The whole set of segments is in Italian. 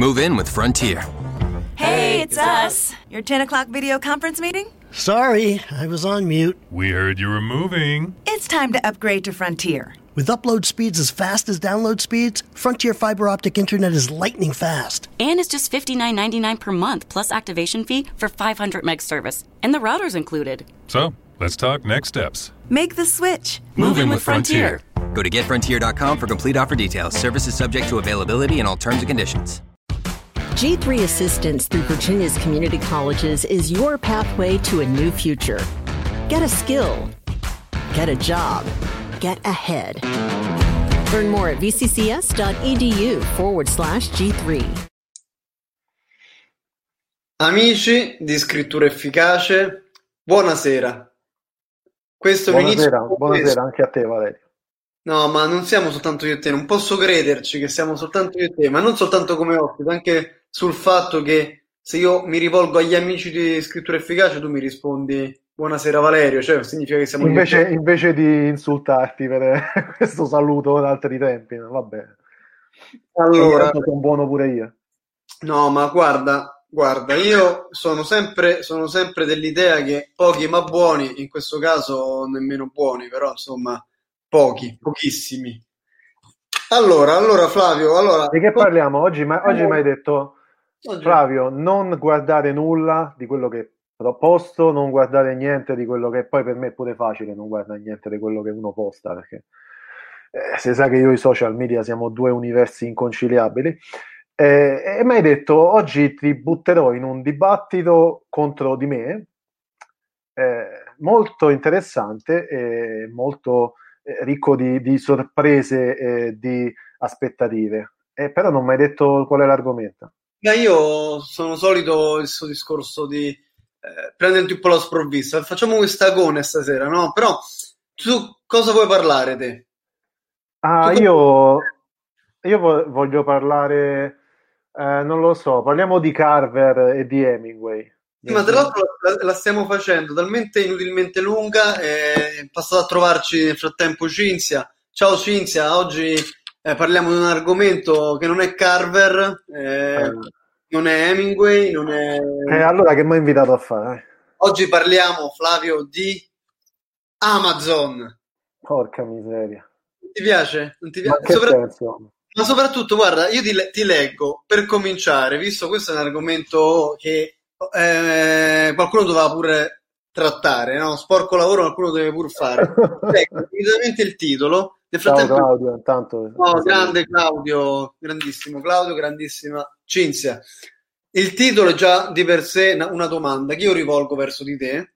Move in with Frontier. Hey, it's us. Your 10 o'clock video conference meeting? Sorry, I was on mute. We heard you were moving. It's time to upgrade to Frontier. With upload speeds as fast as download speeds, Frontier fiber optic internet is lightning fast. And it's just $59.99 per month plus activation fee for 500 meg service. And the router's included. So, let's talk next steps. Make the switch. Move in with Frontier. Go to getfrontier.com for complete offer details. Services subject to availability and all terms and conditions. G3 Assistance through Virginia's community colleges is your pathway to a new future. Get a skill, get a job, get ahead. Learn more at vccs.edu forward slash G3. Amici di scrittura efficace, buonasera. Questo è Buonasera, l'inizio. buonasera anche a te Valerio. No, ma non siamo soltanto io e te, non posso crederci che siamo soltanto io e te, ma non soltanto come ospite, anche sul fatto che se io mi rivolgo agli amici di scrittura efficace, tu mi rispondi buonasera Valerio, cioè significa che siamo Invece, te. invece di insultarti per questo saluto da altri tempi, va bene. Allora, sono buono pure io. no, ma guarda, guarda, io sono sempre, sono sempre dell'idea che pochi ma buoni, in questo caso nemmeno buoni, però insomma, pochi, pochissimi. Allora, allora Flavio, allora, Di che parliamo? Oggi, ma, oggi mi hai detto, Flavio, non guardare nulla di quello che posto, non guardare niente di quello che poi per me è pure facile non guardare niente di quello che uno posta, perché eh, si sa che io e i social media siamo due universi inconciliabili. Eh, e mi hai detto, oggi ti butterò in un dibattito contro di me, eh, molto interessante e molto eh, ricco di, di sorprese e di aspettative. Eh, però non mi hai detto qual è l'argomento. Ma io sono solito il suo discorso di eh, prenderti un po' la sprovvista. Facciamo questa agone stasera, no? Però tu cosa vuoi parlare te? Ah, Tu- io, io vo- voglio parlare, eh, non lo so, parliamo di Carver e di Hemingway. Sì, ma tra l'altro la, la stiamo facendo talmente inutilmente lunga, è passata a trovarci nel frattempo Cinzia. Ciao Cinzia, oggi eh, parliamo di un argomento che non è Carver, eh, Eh, non è Hemingway, non è... eh, allora che mi hai invitato a fare? Oggi parliamo, Flavio, di Amazon. Porca miseria. Ti piace? Non ti Ma piace? che Sopra- senso? Ma soprattutto, guarda, io ti, le- ti leggo per cominciare, visto questo è un argomento che eh, qualcuno doveva pure trattare, no? Sporco lavoro qualcuno deve pur fare. Immediatamente il titolo. Nel Ciao frattempo, Claudio, intanto. no, grande Claudio, grandissimo Claudio, grandissima Cinzia. Il titolo è già di per sé una, domanda che io rivolgo verso di te,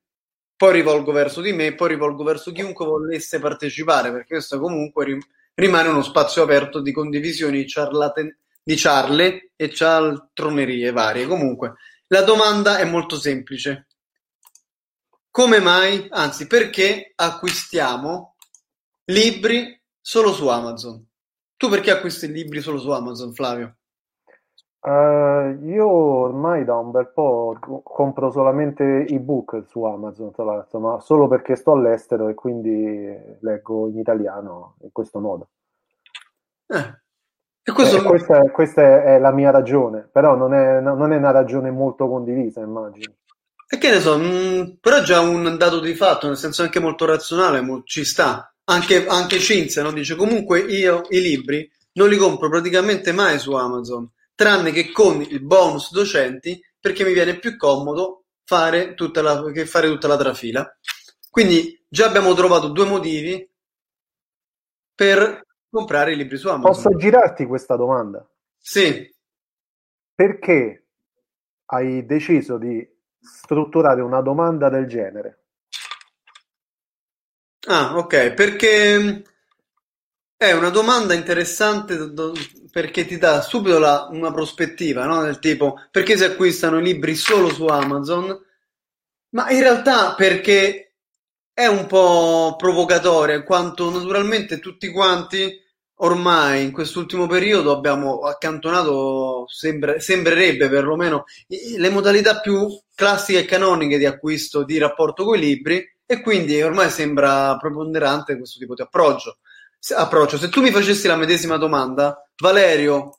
poi rivolgo verso di me, poi rivolgo verso chiunque volesse partecipare, perché questo comunque rim- rimane uno spazio aperto di condivisioni ciarlate- di ciarle e cialtronerie varie. Comunque, la domanda è molto semplice. Come mai, anzi, perché acquistiamo libri solo su Amazon? Tu perché acquisti libri solo su Amazon, Flavio? Eh, io ormai da un bel po' co- compro solamente ebook su Amazon, tra l'altro, ma solo perché sto all'estero e quindi leggo in italiano in questo modo. Eh. E questo Eh, questa, è- questa è la mia ragione, però non è, non è una ragione molto condivisa, immagino. E che ne so, mh, però è già un dato di fatto, nel senso anche molto razionale, mo- ci sta. Anche, anche Cinzia no? dice comunque io i libri non li compro praticamente mai su Amazon, tranne che con il bonus docenti, perché mi viene più comodo fare tutta la, che fare tutta la trafila. Quindi già abbiamo trovato due motivi per comprare i libri su Amazon. Posso girarti questa domanda? Sì, Perché hai deciso di strutturare una domanda del genere? Ah, ok, perché mh, è una domanda interessante perché ti dà subito la- una prospettiva, no? Del tipo, perché si acquistano i libri solo su Amazon? Ma in realtà perché è un po' provocatoria, in quanto naturalmente tutti quanti ormai in quest'ultimo periodo abbiamo accantonato, sembra- sembrerebbe perlomeno, le modalità più classiche e canoniche di acquisto di rapporto con i libri e quindi ormai sembra preponderante questo tipo di approccio. Se, approccio. Se tu mi facessi la medesima domanda, Valerio,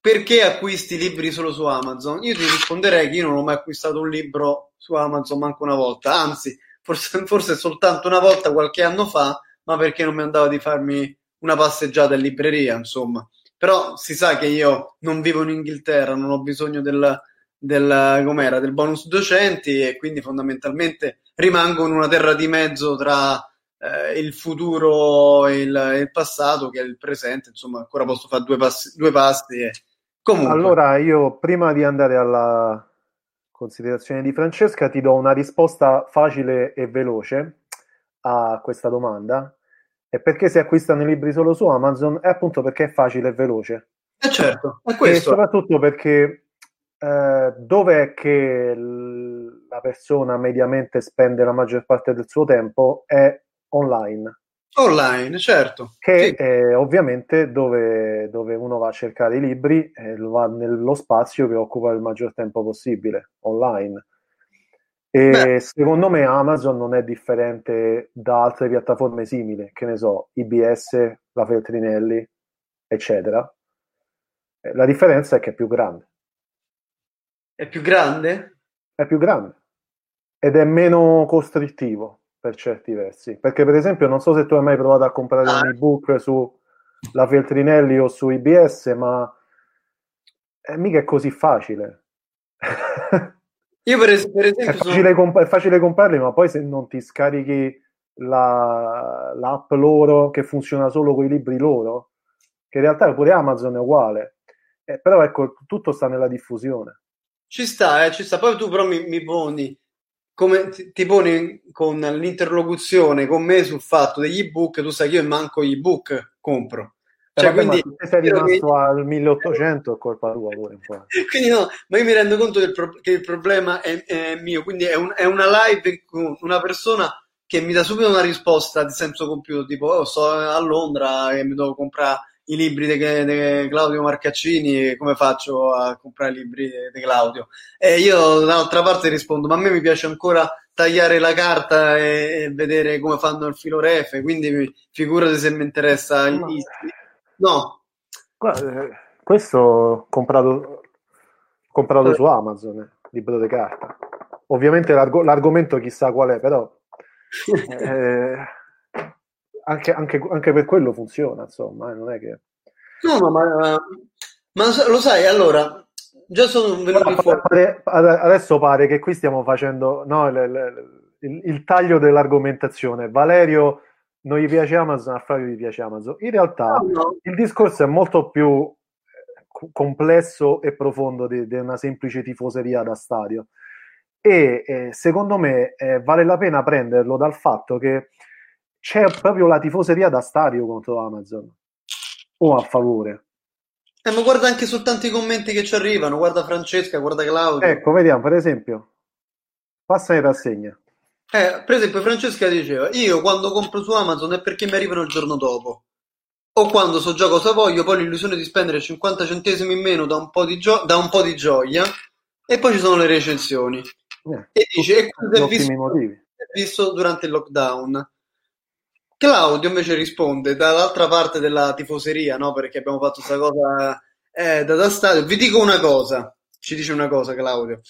perché acquisti libri solo su Amazon? Io ti risponderei che io non ho mai acquistato un libro su Amazon manco una volta, anzi, forse, forse soltanto una volta qualche anno fa, ma perché non mi andava di farmi una passeggiata in libreria, insomma. Però si sa che io non vivo in Inghilterra, non ho bisogno del, del, del bonus docenti e quindi fondamentalmente rimango in una terra di mezzo tra eh, il futuro e il, il, passato che è il presente, insomma ancora posso fare due passi, due passi e comunque. Allora io prima di andare alla considerazione di Francesca ti do una risposta facile e veloce a questa domanda e perché si acquistano i libri solo su Amazon è appunto perché è facile e veloce. Eh certo, è questo. E soprattutto perché eh, dove è che la persona mediamente spende la maggior parte del suo tempo è online. Online, certo. Che sì. è ovviamente dove, dove, uno va a cercare i libri e va nello spazio che occupa il maggior tempo possibile, online. E Beh. secondo me Amazon non è differente da altre piattaforme simili, che ne so, IBS, la Feltrinelli, eccetera. Eh, la differenza è che è più grande. È più grande? È più grande ed è meno costrittivo per certi versi. Perché, per esempio, non so se tu hai mai provato a comprare ah. un ebook su la Feltrinelli o su IBS, ma è mica è così facile. Io per, es- per esempio... È facile, sono... comp- è facile, comprarli, ma poi se non ti scarichi la, l'app loro che funziona solo con i libri loro, che in realtà pure Amazon è uguale, eh, però ecco, tutto sta nella diffusione. Ci sta, eh, ci sta. Poi tu però mi, mi poni come ti, ti, poni con l'interlocuzione con me sul fatto degli ebook, tu sai che io manco gli ebook compro. Cioè, vabbè, quindi, se sei rimasto mi... al 1800 è colpa tua pure un po'. quindi no, ma io mi rendo conto del pro- che il problema è, è mio, quindi è, un, è, una live con una persona che mi dà subito una risposta di senso compiuto, tipo oh, sto a Londra e mi devo comprare i libri di Claudio Marcaccini, come faccio a comprare i libri di Claudio? E io dall'altra parte rispondo, ma a me mi piace ancora tagliare la carta e, e vedere come fanno il filo ref, quindi figurati se mi interessa il no. no. Guarda, eh, questo comprato, comprato su Amazon, eh, libro di carta. Ovviamente l'arg- l'argomento chissà qual è, però... eh, anche, anche, anche, per quello funziona, insomma, eh, non è che... No, no, ma, ma lo sai, allora, già sono venuti fuori... Pare, adesso pare che qui stiamo facendo no, il, il, il, taglio dell'argomentazione. Valerio non gli piace Amazon, a Fabio gli piace Amazon. In realtà no, no. il discorso è molto più eh, complesso e profondo di, di una semplice tifoseria da stadio. E eh, secondo me eh, vale la pena prenderlo dal fatto che c'è proprio la tifoseria da stadio contro Amazon o a favore. Eh, ma guarda anche soltanto i commenti che ci arrivano, guarda Francesca, guarda Claudio. Ecco, vediamo, per esempio, passa in rassegna. Eh, per esempio, Francesca diceva: Io quando compro su Amazon è perché mi arrivano il giorno dopo. O quando so già cosa voglio, poi l'illusione di spendere 50 centesimi in meno da un po' di, gio- un po di gioia, e poi ci sono le recensioni. Eh, e dice: E questo è visto, visto durante il lockdown. Claudio invece risponde dall'altra parte della tifoseria, no? Perché abbiamo fatto questa cosa eh, da, da stadio. Vi dico una cosa, ci dice una cosa Claudio.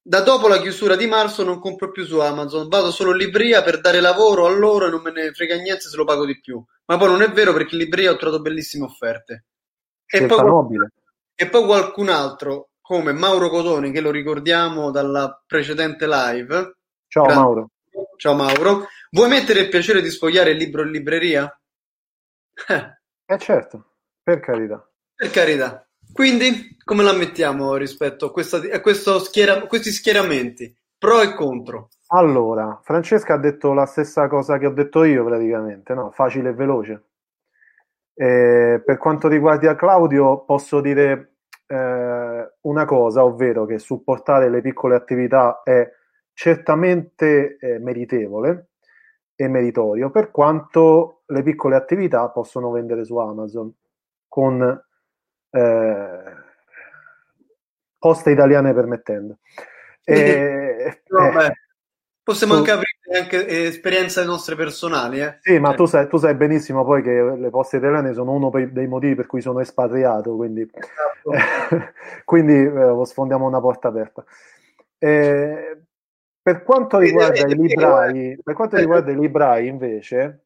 Da dopo la chiusura di marzo non compro più su Amazon, vado solo in libreria per dare lavoro a loro e non me ne frega niente se lo pago di più. Ma poi non è vero perché in libreria ho trovato bellissime offerte. E poi, e poi, qualcun altro, come Mauro Cotoni, che lo ricordiamo dalla precedente live. Ciao grande, Mauro. Ciao Mauro Vuoi mettere il piacere di sfogliare il libro in libreria? eh certo, per carità. Per carità. Quindi, come la mettiamo rispetto a, questa, a schiera, questi schieramenti? Pro e contro. Allora, Francesca ha detto la stessa cosa che ho detto io praticamente, no? Facile e veloce. Eh, per quanto riguarda Claudio, posso dire eh, una cosa, ovvero che supportare le piccole attività è certamente eh, meritevole, e meritorio, per quanto le piccole attività possono vendere su Amazon con eh, poste italiane permettendo. E, no, eh, Possiamo Tu- anche aprire anche eh, esperienze nostre personali, eh. Sì, ma Eh. tu sai, tu sai benissimo poi che le poste italiane sono uno dei motivi per cui sono espatriato, quindi, Esatto. quindi eh, sfondiamo una porta aperta. Eh, per quanto riguarda i librai, per quanto riguarda i librai invece,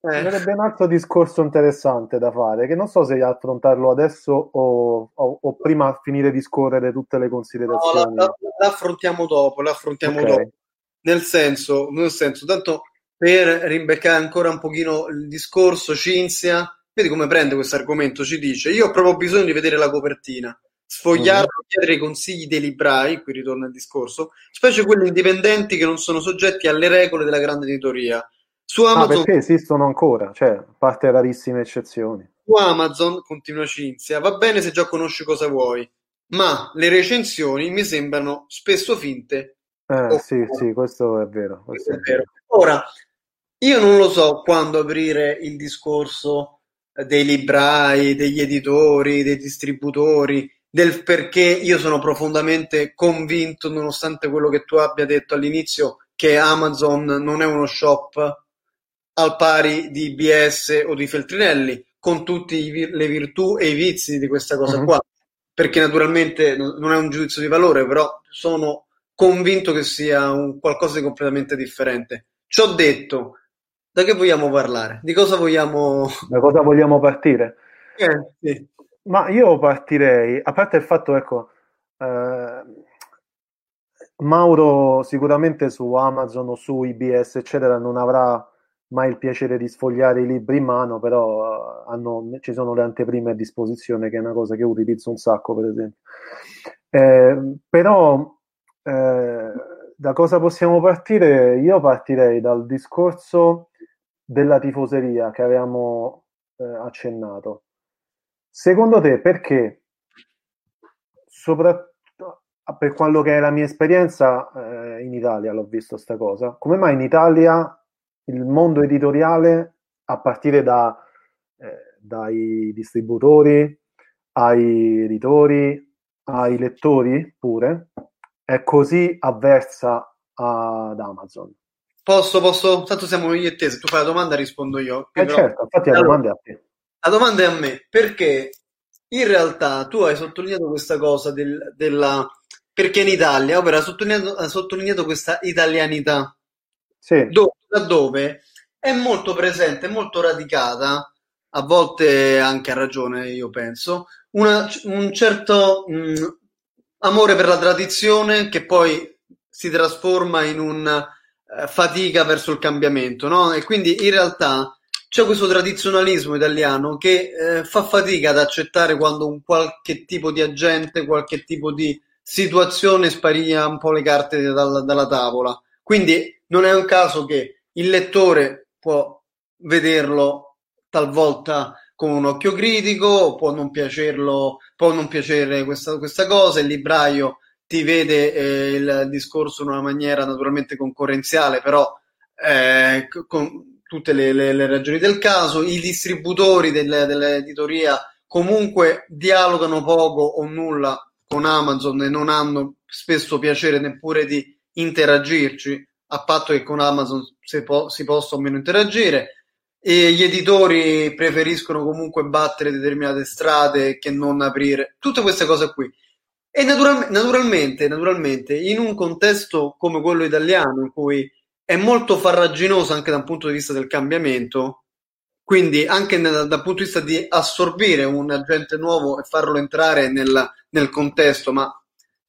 Eh. sarebbe un altro discorso interessante da fare, che non so se affrontarlo adesso o, o- o prima finire di scorrere tutte le No, la, considerazioni. la- la affrontiamo dopo, la affrontiamo Ok. dopo. Nel senso, nel senso, tanto per rimbeccare ancora un pochino il discorso, Cinzia, vedi come prende questo argomento, ci dice, io ho proprio bisogno di vedere la copertina, sfogliarlo, chiedere i consigli dei librai, qui ritorna il discorso, specie quelli indipendenti che non sono soggetti alle regole della grande editoria. Su Ah, Amazon perché esistono ancora, cioè, a parte rarissime eccezioni. Su Amazon, continua Cinzia, va bene se già conosci cosa vuoi, ma le recensioni mi sembrano spesso finte. Eh, Oh, sì, oh. sì, questo è vero. questo è vero. Ora, io non lo so quando aprire il discorso dei librai, degli editori, dei distributori, del perché io sono profondamente convinto, nonostante quello che tu abbia detto all'inizio, che Amazon non è uno shop al pari di IBS o di Feltrinelli, con tutte le virtù e i vizi di questa cosa Mhm. qua, perché naturalmente non non è un giudizio di valore, però sono convinto che sia un qualcosa di completamente differente. Ciò detto, da che vogliamo parlare? Di cosa vogliamo... Da cosa vogliamo partire? Eh, sì. Ma io partirei, a parte il fatto, ecco, eh, Mauro sicuramente su Amazon o su IBS, eccetera, non avrà mai il piacere di sfogliare i libri in mano, però eh, hanno- ci sono le anteprime a disposizione, che è una cosa che utilizzo un sacco, per esempio. Eh, però, eh, da cosa possiamo partire? Io partirei dal discorso della tifoseria che avevamo eh, accennato. Secondo te perché, soprattutto per quello che è la mia esperienza eh, in Italia, l'ho visto sta cosa, come mai in Italia il mondo editoriale, a partire da, eh, dai distributori, ai editori, ai lettori pure, è così avversa ad Amazon? Posso, posso, tanto siamo io e te, se tu fai la domanda rispondo io. Eh certo, infatti la Allora, domanda è a te. La domanda è a me, perché in realtà tu hai sottolineato questa cosa del- della... perché in Italia, ovvero hai sottolineato, hai sottolineato questa italianità, Sì, dove, laddove è molto presente, molto radicata, a volte anche a ragione, io penso, una- un certo mh, amore per la tradizione che poi si trasforma in una eh, fatica verso il cambiamento, no? E quindi in realtà c'è questo tradizionalismo italiano che eh, fa fatica ad accettare quando un qualche tipo di agente, qualche tipo di situazione sparia un po' le carte dal- dalla tavola. Quindi non è un caso che il lettore può vederlo talvolta con un occhio critico, può non piacerlo, può non piacere questa, questa cosa, il libraio ti vede eh, il discorso in una maniera naturalmente concorrenziale, però eh, con tutte le, le- le ragioni del caso, i distributori del- dell'editoria comunque dialogano poco o nulla con Amazon e non hanno spesso piacere neppure di interagirci, a patto che con Amazon si, po- si possa o meno interagire. E gli editori preferiscono comunque battere determinate strade che non aprire tutte queste cose qui. E natural- naturalmente, naturalmente, in un contesto come quello italiano, in cui è molto farraginoso anche dal punto di vista del cambiamento, quindi anche nel- dal punto di vista di assorbire un agente nuovo e farlo entrare nel, nel contesto, ma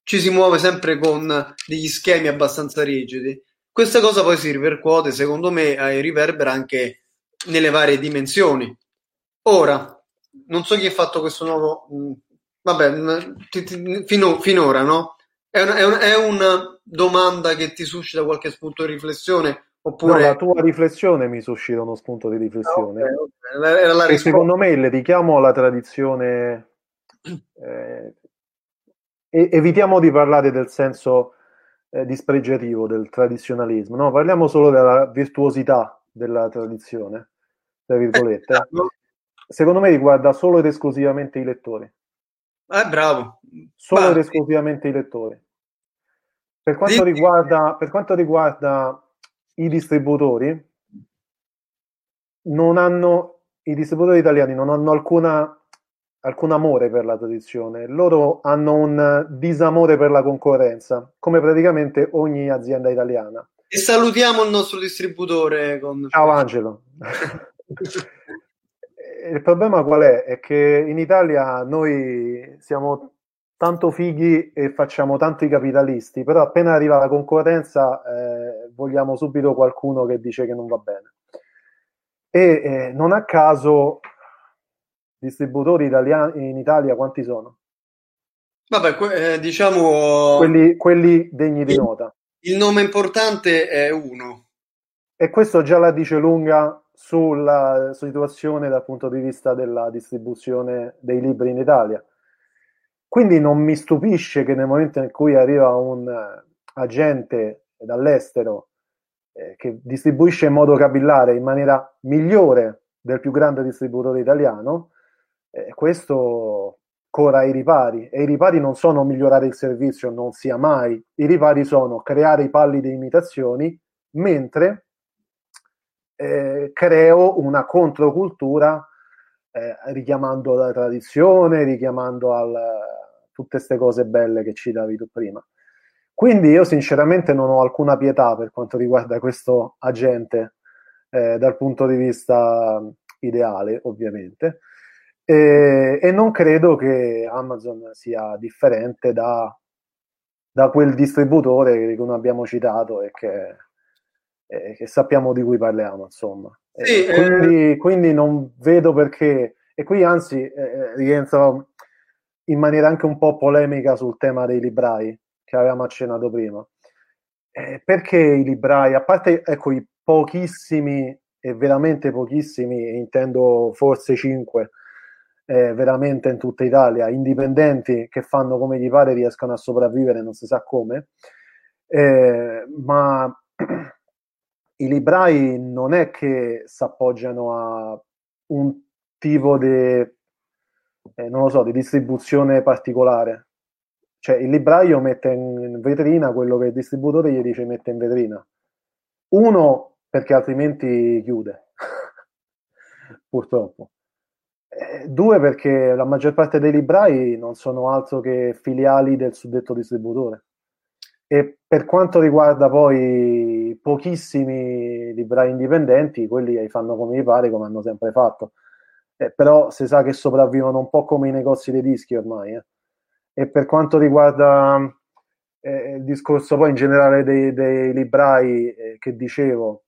ci si muove sempre con degli schemi abbastanza rigidi. Questa cosa poi si ripercuote, secondo me, e riverbera anche nelle varie dimensioni. Ora, non so chi ha fatto questo nuovo. mh, Vabbè, fino- finora, no? È una, è una- è una domanda che ti suscita qualche spunto di riflessione? No, Oppure. la tua riflessione mi suscita uno spunto di riflessione. Ok, ok, Era la risposta. secondo me il richiamo alla tradizione eh, evitiamo di parlare del senso eh, dispregiativo del tradizionalismo, no? Parliamo solo della virtuosità della tradizione, tra virgolette. Esatto. Secondo me riguarda solo ed esclusivamente i lettori, Eh, bravo. solo Ma- ed esclusivamente i lettori. Per quanto, riguarda, per quanto riguarda i distributori, non hanno, i distributori italiani non hanno alcuna, alcun amore per la tradizione, loro hanno un disamore per la concorrenza, come praticamente ogni azienda italiana. E salutiamo il nostro distributore. Con... Ciao Angelo. il problema qual è? È che in Italia noi siamo tanto fighi e facciamo tanto i capitalisti, però appena arriva la concorrenza eh, vogliamo subito qualcuno che dice che non va bene. E eh, non a caso distributori italiani in Italia quanti sono? Vabbè, que- eh, diciamo... Quelli, quelli degni di nota. Il nome importante è uno. E questo già la dice lunga sulla situazione dal punto di vista della distribuzione dei libri in Italia quindi non mi stupisce che nel momento in cui arriva un uh, agente dall'estero eh, che distribuisce in modo capillare, in maniera migliore del più grande distributore italiano, eh, questo corra ai ripari. E i ripari non sono migliorare il servizio, non sia mai. I ripari sono creare i palli di imitazioni, mentre eh, creo una controcultura eh, richiamando la tradizione, richiamando al, tutte queste cose belle che citavi tu prima. Quindi io sinceramente non ho alcuna pietà per quanto riguarda questo agente eh, dal punto di vista ideale, ovviamente, e, e, non credo che Amazon sia differente da, da quel distributore che non abbiamo citato e che, eh, che sappiamo di cui parliamo, insomma. Sì, quindi, eh... quindi, non vedo perché, e qui anzi eh, rientro in maniera anche un po' polemica sul tema dei librai che avevamo accennato prima. Eh, perché i librai, a parte ecco, i pochissimi e veramente pochissimi, intendo forse cinque, eh, veramente in tutta Italia, indipendenti che fanno come gli pare, riescono a sopravvivere, non si sa come, eh, ma i librai non è che si appoggiano a un tipo di eh, non lo so, di distribuzione particolare. Cioè il libraio mette in vetrina quello che il distributore gli dice mette in vetrina. Uno, perché altrimenti chiude, purtroppo. Eh, due, perché la maggior parte dei librai non sono altro che filiali del suddetto distributore. E per quanto riguarda poi pochissimi librai indipendenti, quelli fanno come gli pare, come hanno sempre fatto eh, però si sa che sopravvivono un po' come i negozi dei dischi ormai. Eh. E per quanto riguarda eh, il discorso poi in generale dei, dei librai eh, che dicevo,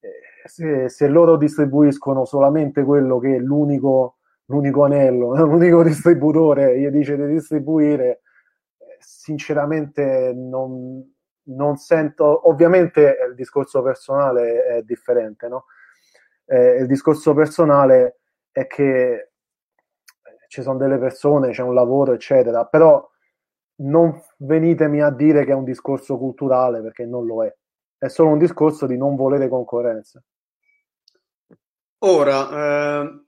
eh, se, se, loro distribuiscono solamente quello che è l'unico, l'unico anello, l'unico distributore gli dice di distribuire, sinceramente non, non sento, ovviamente il discorso personale è differente, no? il discorso personale è che eh, ci sono delle persone, c'è un lavoro, eccetera, però non venitemi a dire che è un discorso culturale perché non lo è, è solo un discorso di non volere concorrenza. Ora, eh,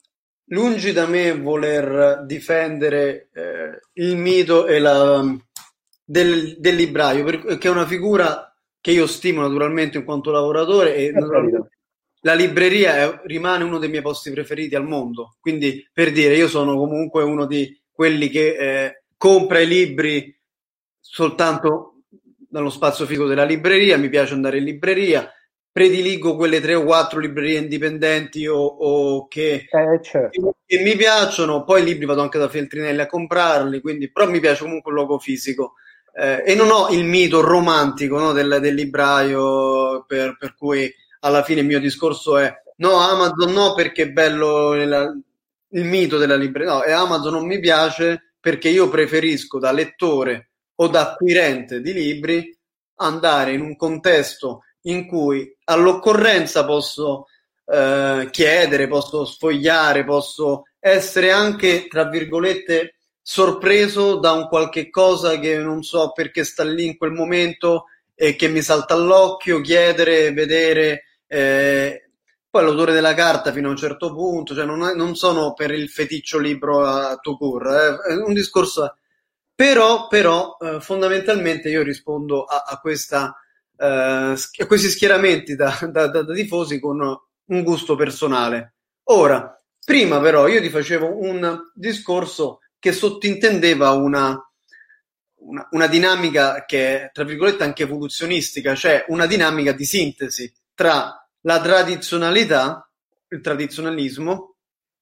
lungi da me voler difendere eh, il mito e la, del, del, libraio, perché è una figura che io stimo naturalmente in quanto lavoratore e la libreria è, rimane uno dei miei posti preferiti al mondo. Quindi, per dire, io sono comunque uno di quelli che eh, compra i libri soltanto dallo spazio fisico della libreria, mi piace andare in libreria, prediligo quelle tre o quattro librerie indipendenti o, o che, eh, certo. che, mi piacciono, poi i libri vado anche da Feltrinelli a comprarli, quindi, però mi piace comunque il luogo fisico. Eh, e non ho il mito romantico no, del, del, libraio per, per cui alla fine il mio discorso è no, Amazon no perché è bello il, il mito della libreria, no, e Amazon non mi piace perché io preferisco da lettore o da acquirente di libri andare in un contesto in cui all'occorrenza posso eh, chiedere, posso sfogliare, posso essere anche, tra virgolette, sorpreso da un qualche cosa che non so perché sta lì in quel momento e che mi salta all'occhio, chiedere, vedere eh, poi l'autore della carta fino a un certo punto, cioè non, non sono per il feticcio libro a to cure, eh, è un discorso però, però eh, fondamentalmente io rispondo a, a, questa, eh, a questi schieramenti da, da, da, da tifosi con un gusto personale. Ora, prima però io ti facevo un discorso che sottintendeva una, una, una, dinamica che è, tra virgolette, anche evoluzionistica, cioè una dinamica di sintesi tra la tradizionalità, il tradizionalismo,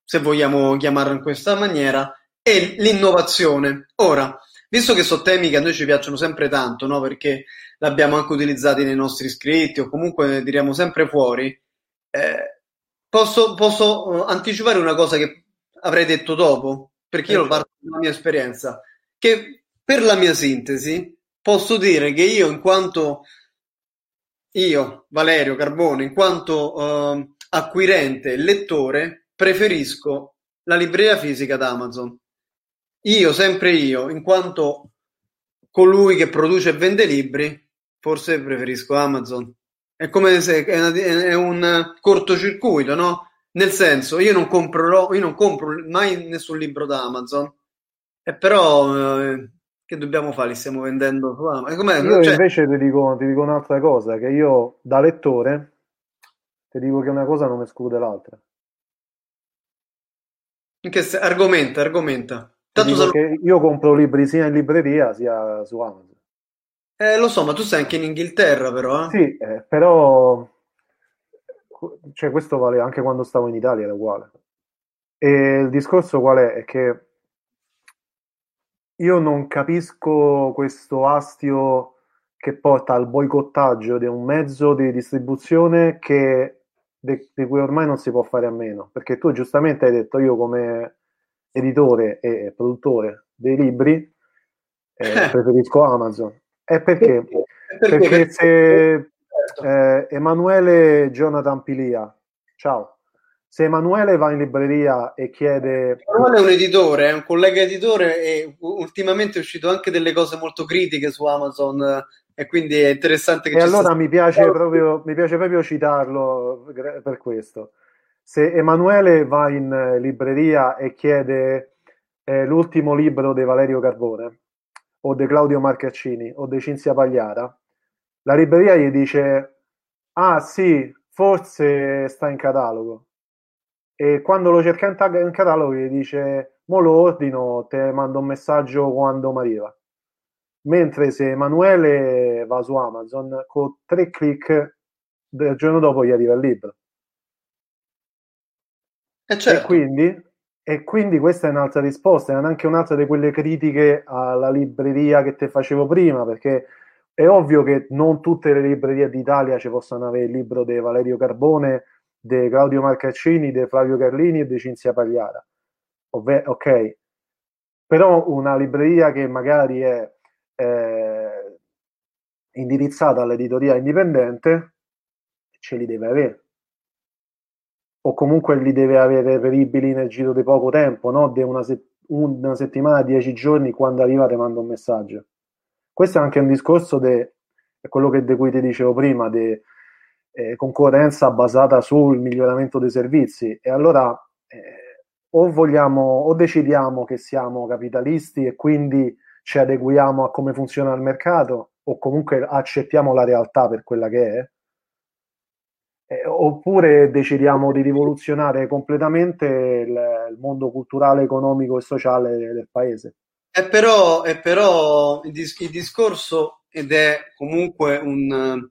se vogliamo chiamarlo in questa maniera, e l'innovazione. Ora, visto che sono temi che a noi ci piacciono sempre tanto, no? perché l'abbiamo anche utilizzato nei nostri scritti o comunque diremo sempre fuori, eh, posso, posso, eh, anticipare una cosa che avrei detto dopo, perché io lo parlo dalla mia esperienza, che per la mia sintesi posso dire che io in quanto io, Valerio Carbone, in quanto uh, acquirente e lettore, preferisco la libreria fisica da Amazon. Io, sempre io, in quanto colui che produce e vende libri, forse preferisco Amazon. È come se è, una, è un cortocircuito, no? Nel senso, io non comprerò, io non compro mai nessun libro da Amazon, e però eh, che dobbiamo fare? Li stiamo vendendo su Amazon. Io cioè... invece ti dico, ti dico un'altra cosa, che io da lettore ti dico che una cosa non esclude l'altra. In che se... Argomenta, argomenta. Tanto io compro libri sia in libreria sia su Amazon. Eh, lo so, ma tu sei anche in Inghilterra, però. Eh? Sì, eh, però cioè, questo vale anche quando stavo in Italia, era uguale. E il discorso qual è? È che io non capisco questo astio che porta al boicottaggio di un mezzo di distribuzione che, di, di cui ormai non si può fare a meno. Perché tu giustamente hai detto, io come editore e produttore dei libri eh, preferisco Amazon. È perché? Perché, perché se certo. Eh, Emanuele Jonathan Pilia, ciao, se Emanuele va in libreria e chiede... Emanuele è un editore, è un collega editore e ultimamente è uscito anche delle cose molto critiche su Amazon e quindi è interessante che... E allora mi, piace proprio, mi piace proprio citarlo per questo. Se Emanuele va in libreria e chiede eh, l'ultimo libro di Valerio Carbone o di Claudio Marcaccini o di Cinzia Pagliara, la libreria gli dice ah sì, forse sta in catalogo e quando lo cerca in, tag- in catalogo gli dice mo lo ordino, te mando un messaggio quando mi arriva. Mentre se Emanuele va su Amazon, con tre clic del giorno dopo gli arriva il libro. E, certo. e, quindi, e quindi questa è un'altra risposta, è anche un'altra di quelle critiche alla libreria che te facevo prima, perché è ovvio che non tutte le librerie d'Italia ci possano avere il libro di Valerio Carbone di Claudio Marcaccini, di Flavio Carlini e di Cinzia Pagliara. Ovve- ok, però una libreria che magari è eh, indirizzata all'editoria indipendente ce li deve avere o comunque li deve avere reperibili nel giro di poco tempo, no? di una, se- una settimana, dieci giorni, quando arriva ti manda un messaggio. Questo è anche un discorso di quello che, di cui ti dicevo prima, di eh, concorrenza basata sul miglioramento dei servizi e allora eh, o vogliamo o decidiamo che siamo capitalisti e quindi ci adeguiamo a come funziona il mercato o comunque accettiamo la realtà per quella che è eh, oppure decidiamo di rivoluzionare completamente il, il, mondo culturale, economico e sociale del paese. È però, è però il, dis- il discorso ed è comunque un,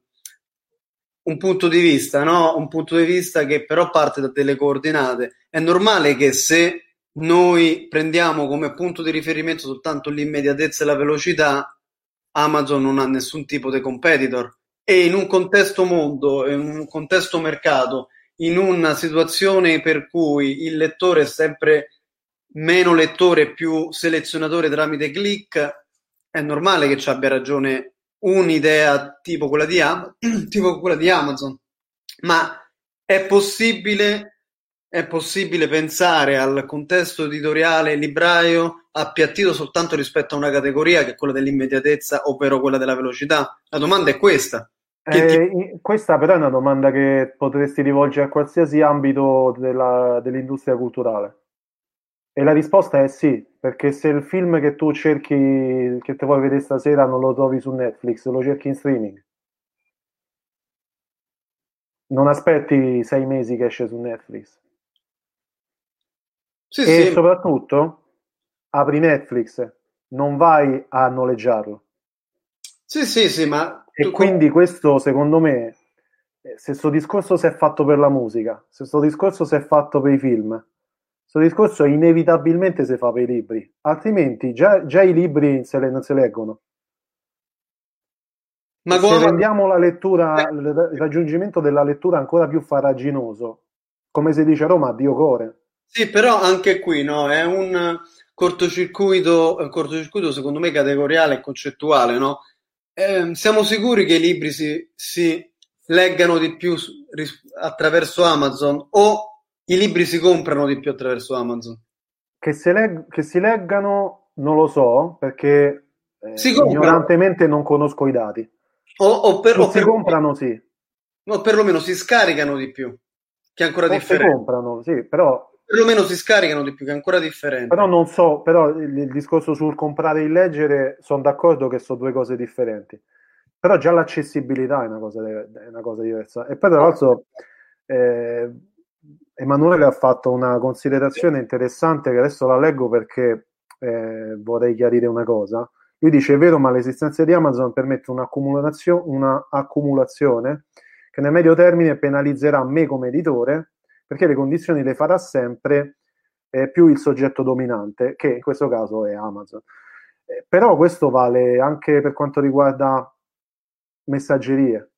un punto di vista, no? Un punto di vista che però parte da delle coordinate. È normale che se noi prendiamo come punto di riferimento soltanto l'immediatezza e la velocità, Amazon non ha nessun tipo di competitor. E in un contesto mondo, in un contesto mercato, in una situazione per cui il lettore è sempre meno lettore più selezionatore tramite click, è normale che ci abbia ragione un'idea tipo quella di, Am- tipo quella di Amazon, ma è possibile, è possibile pensare al contesto editoriale libraio appiattito soltanto rispetto a una categoria che è quella dell'immediatezza, ovvero quella della velocità? La domanda è questa. Eh, ti... Questa però è una domanda che potresti rivolgere a qualsiasi ambito della, dell'industria culturale. E la risposta è sì, perché se il film che tu cerchi, che ti vuoi vedere stasera, non lo trovi su Netflix, lo cerchi in streaming. Non aspetti sei mesi che esce su Netflix. Sì, e sì. soprattutto apri Netflix, non vai a noleggiarlo. Sì, sì, sì, ma E quindi questo, secondo me, eh, se questo discorso si è fatto per la musica, se questo discorso si è fatto per i film, discorso inevitabilmente si fa per i libri, altrimenti già, già i libri se le- non si leggono. ma se rendiamo la lettura, il il raggiungimento della lettura ancora più farraginoso, come si dice a Roma, Dio core. Sì, però anche qui no, è un cortocircuito, un cortocircuito secondo me categoriale e concettuale, no? Ehm, siamo sicuri che i libri si, si leggano di più attraverso Amazon o i libri si comprano di più attraverso Amazon? Che, se leg- che si leggano non lo so, perché eh, Si ignorantemente non conosco i dati. O, o per, o si per- comprano sì, o perlomeno si scaricano di più, che è ancora o si differente. comprano sì, però Perlomeno si scaricano di più, che è ancora differente. Però non so, però il, il discorso sul comprare e leggere, sono d'accordo che sono due cose differenti. Però già l'accessibilità è una cosa, è una cosa diversa. E poi tra l'altro eh, Emanuele ha fatto una considerazione interessante che adesso la leggo perché eh, vorrei chiarire una cosa. Lui dice, è vero, ma l'esistenza di Amazon permette un'accumulatio- una che nel medio termine penalizzerà me come editore perché le condizioni le farà sempre eh, più il soggetto dominante, che in questo caso è Amazon. Eh, però questo vale anche per quanto riguarda messaggerie.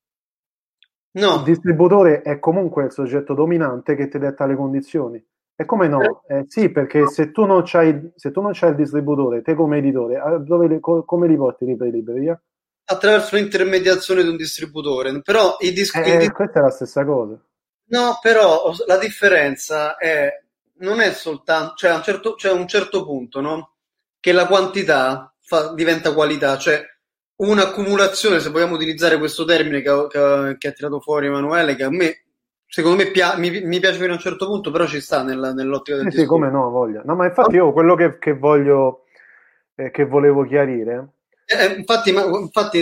No, Il distributore è comunque il soggetto dominante che ti detta le condizioni. E come no? Eh, sì, perché se tu non c'hai, se tu non c'hai il distributore, te come editore, a dove come li porti i libreria? attraverso l'intermediazione di un distributore. Però i dis- il Eh, dis- questa è la stessa cosa. No, però la differenza è, non è soltanto, cioè a un certo, c'è un certo punto, no? Che la quantità fa- diventa qualità, cioè un'accumulazione, se vogliamo utilizzare questo termine che, ha- che che ha tirato fuori Emanuele, che a me, secondo me pia- mi, mi piace fino a un certo punto, però ci sta nella- nell'ottica del Sì, sì, come no, voglia. No, ma infatti io quello che, che voglio, eh, che volevo chiarire Eh, infatti, ma- infatti,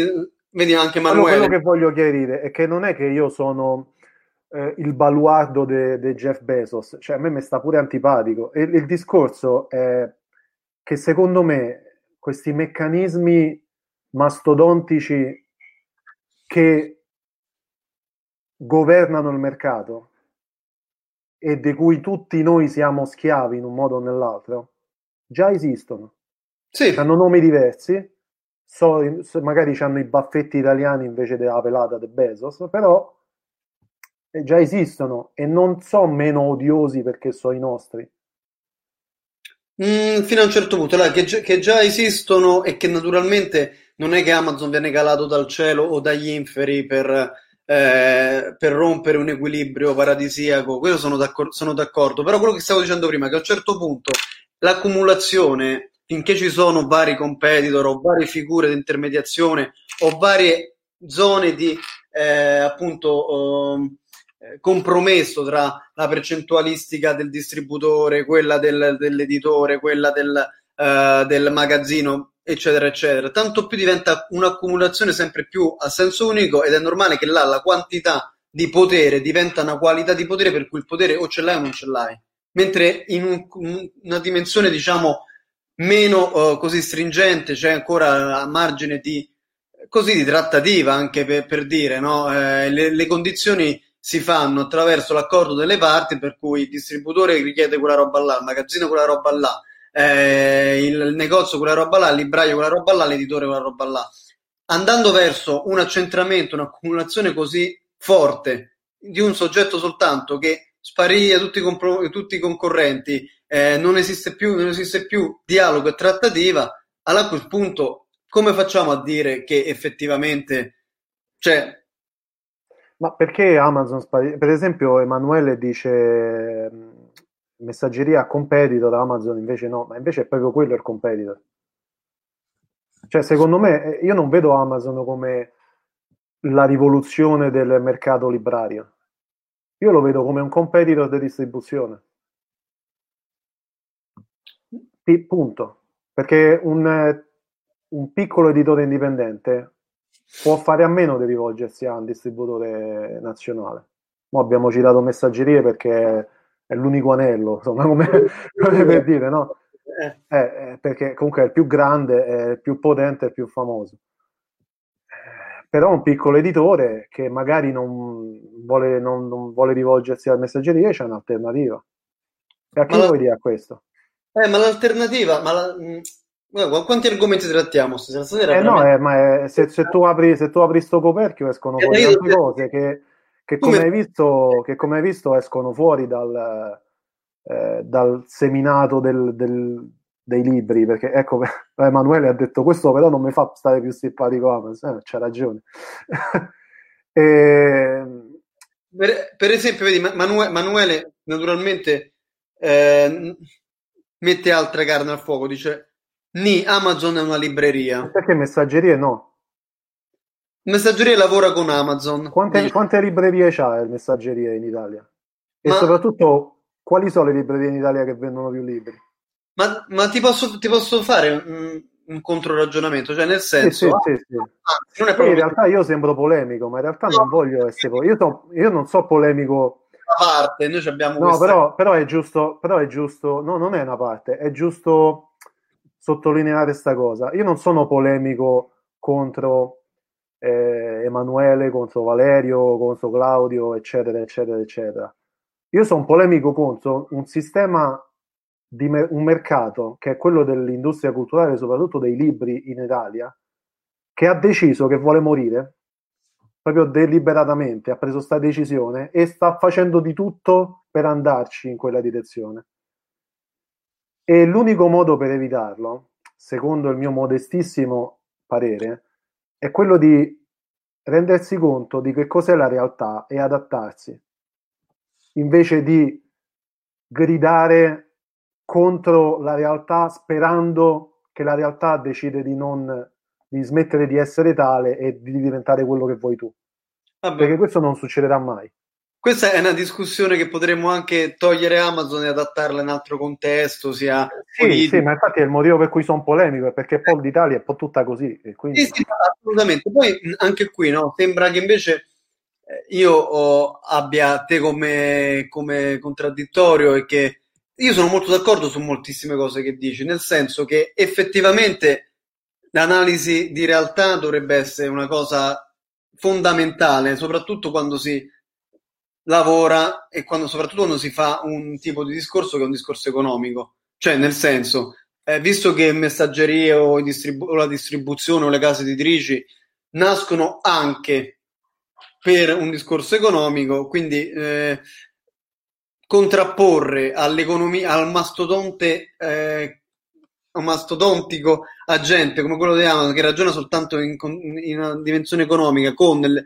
vedi anche Quello, Emanuele. quello che voglio chiarire è che non è che io sono eh, il baluardo di Jeff Bezos, cioè a me mi sta pure antipatico. E il discorso è che secondo me questi meccanismi mastodontici che governano il mercato e di cui tutti noi siamo schiavi in un modo o nell'altro, già esistono. Sì, Hanno nomi diversi, so- magari hanno i baffetti italiani invece della pelata di Bezos, però eh, già esistono e non sono meno odiosi perché sono i nostri. Mm, fino a un certo punto, là, che, che già esistono e che naturalmente non è che Amazon viene calato dal cielo o dagli inferi per, eh, per rompere un equilibrio paradisiaco, quello sono d'accor- sono d'accordo, però quello che stavo dicendo prima, è che a un certo punto l'accumulazione, finché ci sono vari competitor o varie figure di intermediazione o varie zone di eh, appunto eh, compromesso tra la percentualistica del distributore, quella del- dell'editore, quella del, eh, del magazzino, eccetera, eccetera. Tanto più diventa un'accumulazione sempre più a senso unico ed è normale che là la quantità di potere diventa una qualità di potere per cui il potere o ce l'hai o non ce l'hai. Mentre in un- una dimensione, diciamo, meno eh, così stringente, c'è ancora a margine di così di trattativa anche per, per dire, no? Eh, le, le condizioni si fanno attraverso l'accordo delle parti, per cui il distributore richiede quella roba là, il magazzino quella roba là, eh, il negozio quella roba là, il libraio quella roba là, l'editore quella roba là. Andando verso un accentramento, un'accumulazione così forte di un soggetto soltanto che spariglia tutti i, compro- tutti i concorrenti, eh, non esiste più, non esiste più dialogo e trattativa, allora a quel punto come facciamo a dire che effettivamente cioè, Ma perché Amazon spari- Per esempio, Emanuele dice messaggeria competitor, Amazon invece no, ma invece è proprio quello il competitor. Cioè, secondo me, eh, io non vedo Amazon come la rivoluzione del mercato librario. Io lo vedo come un competitor di distribuzione. P- punto. Perché un, un piccolo editore indipendente può fare a meno di rivolgersi a un distributore nazionale. Mo abbiamo citato messaggerie perché è l'unico anello, insomma, come, come per dire, no? Eh, eh, perché comunque è il più grande, è il più potente, è il più famoso. Eh, però un piccolo editore che magari non vuole, non, non vuole rivolgersi al messaggeria c'è un'alternativa. E a chi vuoi dire a questo? Eh, ma l'alternativa, ma la, mh, guarda, quanti argomenti trattiamo stasera? Eh no, eh, ma è, se, se, tu apri, se tu apri sto coperchio escono fuori tante cose che, che, come hai visto, che come hai visto escono fuori dal, eh, dal seminato del, del, dei libri, perché ecco, Emanuele ha detto questo però non mi fa stare più simpatico Amazon, eh, c'ha ragione. e... Ehm, per, per, esempio, vedi, Manuele, Manuele naturalmente eh, mette altre carne al fuoco, dice Ni, Amazon è una libreria. Perché messaggerie no? Messaggeria lavora con Amazon. Quante, quante librerie c'ha il messaggeria in Italia? E Ma... soprattutto, quali sono le librerie in Italia che vendono più libri? Ma, ma ti, posso, ti, posso, fare un, un controragionamento? Cioè, nel senso... Sì, sì, sì, sì. Ah, in realtà io sembro polemico, ma in realtà no. non voglio essere... Io, so, io non so polemico parte, noi abbiamo No, questa... però, però, è giusto, però è giusto, no, non è una parte, è giusto sottolineare questa cosa. Io non sono polemico contro eh, Emanuele, contro Valerio, contro Claudio, eccetera, eccetera, eccetera. Io sono polemico contro un sistema di me- un mercato che è quello dell'industria culturale, soprattutto dei libri in Italia, che ha deciso che vuole morire proprio deliberatamente ha preso questa decisione e sta facendo di tutto per andarci in quella direzione. E l'unico modo per evitarlo, secondo il mio modestissimo parere, è quello di rendersi conto di che cos'è la realtà e adattarsi, invece di gridare contro la realtà sperando che la realtà decide di non di smettere di essere tale e di diventare quello che vuoi tu. Vabbè. Perché questo non succederà mai. Questa è una discussione che potremmo anche togliere Amazon e adattarla in altro contesto, sia sì, sì, ma infatti è il motivo per cui sono polemico, perché poi l'Italia è un po' tutta così. Quindi... Sì, sì, assolutamente. Poi anche qui no, sembra che invece eh, io oh, abbia te come, come contraddittorio e che io sono molto d'accordo su moltissime cose che dici, nel senso che effettivamente l'analisi di realtà dovrebbe essere una cosa fondamentale, soprattutto quando si lavora e quando, soprattutto quando si fa un tipo di discorso che è un discorso economico. Cioè, nel senso, eh, visto che messaggerie o, distribu- o la distribuzione o le case editrici nascono anche per un discorso economico, quindi eh, contrapporre all'economia, al mastodonte eh, un mastodontico agente come quello di Amazon che ragiona soltanto in, in una dimensione economica con il,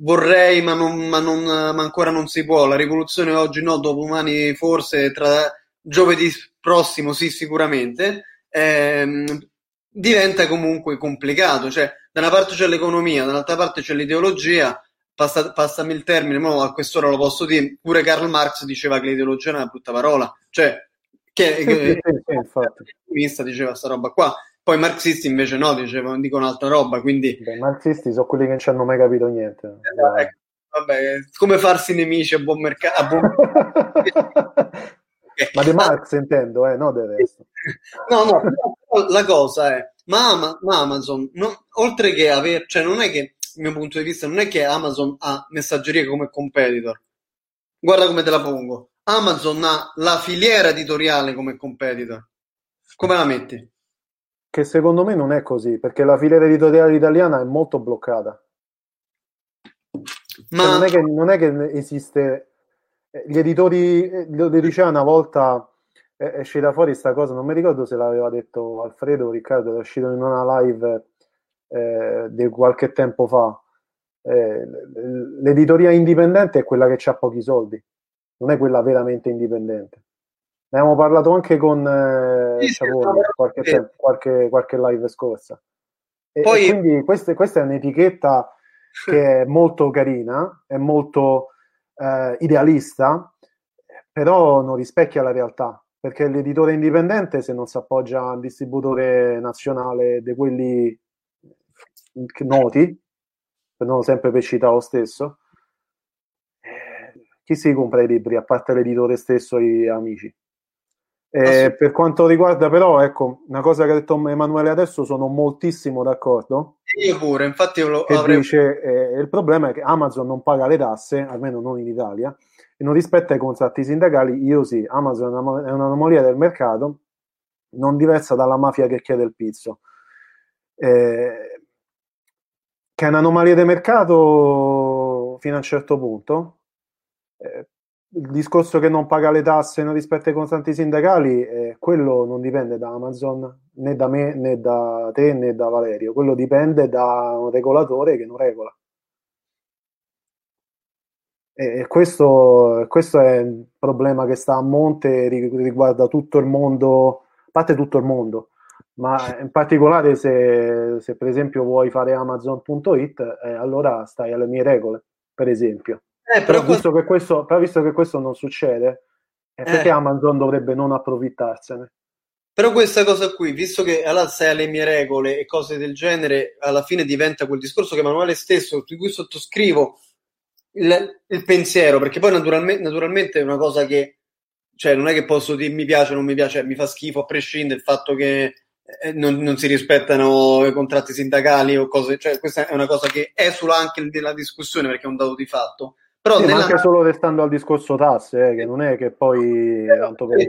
vorrei ma, non, ma, non, ma, ancora non si può. La rivoluzione oggi no, domani forse tra giovedì prossimo sì sicuramente. Ehm, diventa comunque complicato. Cioè da una parte c'è l'economia dall'altra parte c'è l'ideologia. Passa, passami il termine, ma a quest'ora lo posso dire, pure Karl Marx diceva che l'ideologia è una brutta parola, cioè che, sì, sì, sì, diceva sta roba qua. Poi i marxisti invece no, dicevano, dicono altra roba, quindi... I marxisti sono quelli che non ci hanno mai capito niente. Eh, ecco, vabbè, come farsi nemici a buon mercato. Buon... ma di Marx intendo, eh, no del resto. No, no, la cosa è, ma, ma Amazon, non, oltre che avere, cioè non è che, dal mio punto di vista, non è che Amazon ha messaggeria come competitor. Guarda come te la pongo. Amazon ha la filiera editoriale come competitor. Come la metti? Che secondo me non è così, perché la filiera editoriale italiana è molto bloccata. Ma cioè, non, è che, non, è che, esiste. Eh, gli editori, eh, lo diceva una volta, è uscita fuori questa cosa, non mi ricordo se l'aveva detto Alfredo o Riccardo, è uscito in una live eh, di qualche tempo fa. Eh, l'editoria indipendente è quella che ha pochi soldi non è quella veramente indipendente. Ne abbiamo parlato anche con eh, sì, qualche, tempo, qualche, qualche, live scorsa. E, Poi... e quindi questa, questa, è un'etichetta che è molto carina, è molto eh, idealista, però non rispecchia la realtà. perché l'editore indipendente se non si appoggia a un distributore nazionale di quelli noti, non sempre per citare lo stesso, chi si compra i libri a parte l'editore stesso e gli amici? Eh, per quanto riguarda però, ecco, una cosa che ha detto Emanuele adesso sono moltissimo d'accordo. Io pure, infatti io lo che avrei... dice, eh, il problema è che Amazon non paga le tasse, almeno non in Italia, e non rispetta i contratti sindacali, io sì, Amazon è un'anomalia del mercato, non diversa dalla mafia che chiede il pizzo. Eh, che è un'anomalia del mercato fino a un certo punto. Eh, il discorso che non paga le tasse e non rispetta i contratti sindacali, eh, quello non dipende da Amazon, né da me, né da te, né da Valerio, quello dipende da un regolatore che non regola. E questo, questo è un problema che sta a monte, riguarda tutto il mondo, a parte tutto il mondo, ma in particolare se, se per esempio vuoi fare Amazon.it, eh, allora stai alle mie regole, per esempio. Eh, però, però, visto questo, però, visto che questo, non succede, eh, perché. Amazon dovrebbe non approfittarsene? Però questa cosa qui, visto che allora sei alle mie regole e cose del genere, alla fine diventa quel discorso che Emanuele stesso, di cui sottoscrivo il, il pensiero, perché poi naturalmente, naturalmente, è una cosa che, cioè non è che posso dire mi piace o non mi piace, mi fa schifo a prescindere dal fatto che eh, non, non, si rispettano i contratti sindacali o cose, cioè questa è una cosa che esula anche nella discussione perché è un dato di fatto però sì, nella... anche solo restando al discorso tasse, eh, che non è che poi eh, tanto per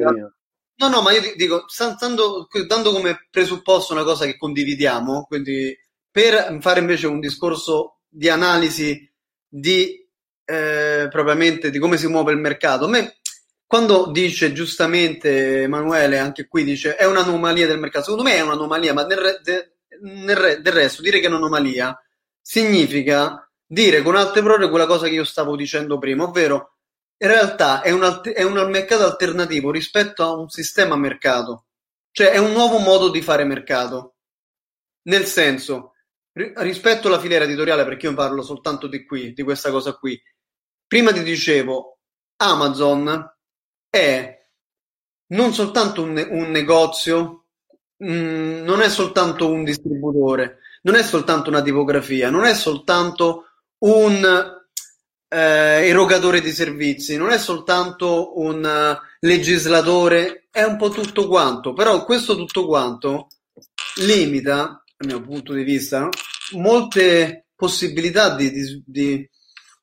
No, no, ma io dico, stando, dando come presupposto una cosa che condividiamo, quindi per fare invece un discorso di analisi di eh, propriamente di come si muove il mercato, a me quando dice giustamente Emanuele, anche qui dice è un'anomalia del mercato, secondo me è un'anomalia, ma nel, re, de, nel re, del resto dire che è un'anomalia significa dire con altre parole quella cosa che io stavo dicendo prima, ovvero in realtà è un, è un mercato alternativo rispetto a un sistema mercato, cioè è un nuovo modo di fare mercato. Nel senso, rispetto alla filiera editoriale, perché io parlo soltanto di qui, di questa cosa qui, prima ti dicevo, Amazon è non soltanto un, un negozio, mh, mm, non è soltanto un distributore, non è soltanto una tipografia, non è soltanto un eh, erogatore di servizi, non è soltanto un uh, legislatore, è un po' tutto quanto, però questo tutto quanto limita, dal mio punto di vista, no? molte possibilità di, di, di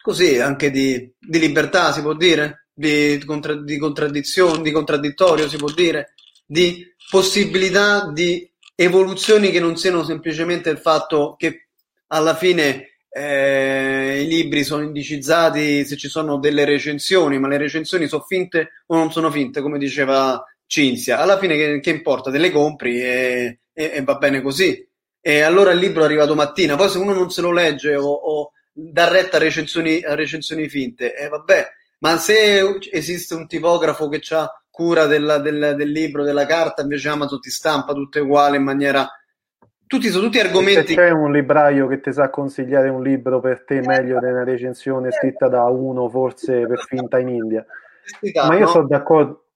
così anche di, di, libertà, si può dire, di, contra, di contraddizione, di contraddittorio, si può dire, di possibilità di evoluzioni che non siano semplicemente il fatto che alla fine eh, i libri sono indicizzati se ci sono delle recensioni, ma le recensioni sono finte o non sono finte, come diceva Cinzia. Alla fine che, che importa? Te le compri e, e, e, va bene così. E allora il libro arriva domattina, poi se uno non se lo legge o, o dà retta a recensioni, a recensioni finte, eh, vabbè, ma se esiste un tipografo che ha cura della, del, del libro, della carta, invece Amazon ti stampa tutte uguali in maniera tutti sono tutti argomenti. Se c'è un libraio che ti sa consigliare un libro per te meglio di una recensione scritta da uno, forse per finta in India. Ma io no? sono d'accordo,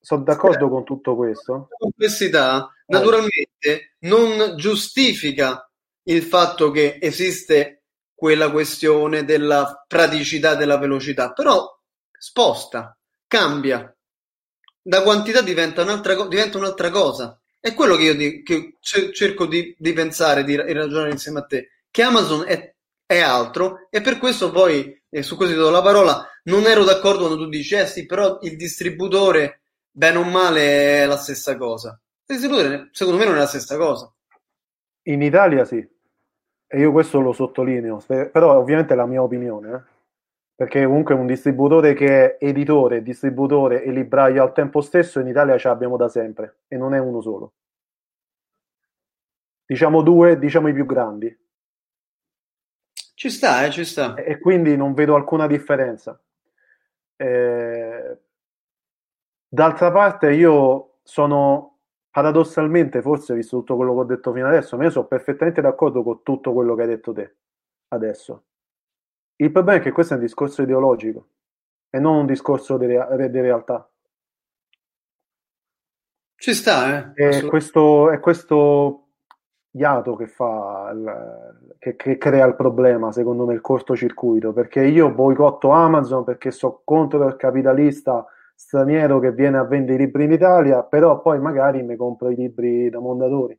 sono d'accordo con tutto questo. La complessità naturalmente non giustifica il fatto che esiste quella questione della praticità della velocità, però sposta, cambia. Da quantità diventa un'altra, diventa un'altra cosa. È quello che io di, che cerco di, di pensare, di, di, ragionare insieme a te, che Amazon è, è altro e per questo poi, e su questo ti do la parola, non ero d'accordo quando tu dici, eh sì, però il distributore, bene o male, è la stessa cosa. Il distributore, secondo me, non è la stessa cosa. In Italia sì, e io questo lo sottolineo, però ovviamente è la mia opinione, eh? Perché comunque un distributore che è editore, distributore e libraio al tempo stesso in Italia ce l'abbiamo da sempre e non è uno solo. Diciamo due, diciamo i più grandi. Ci sta, eh, ci sta. E quindi non vedo alcuna differenza. Eh, d'altra parte io sono paradossalmente, forse visto tutto quello che ho detto fino adesso, ma io sono perfettamente d'accordo con tutto quello che hai detto te adesso il problema è che questo è un discorso ideologico e non un discorso di, rea- di realtà. Ci sta, eh? È questo, è questo iato che fa il, che, che, crea il problema, secondo me, il cortocircuito, perché io boicotto Amazon perché so contro il capitalista straniero che viene a vendere i libri in Italia, però poi magari mi compro i libri da Mondadori.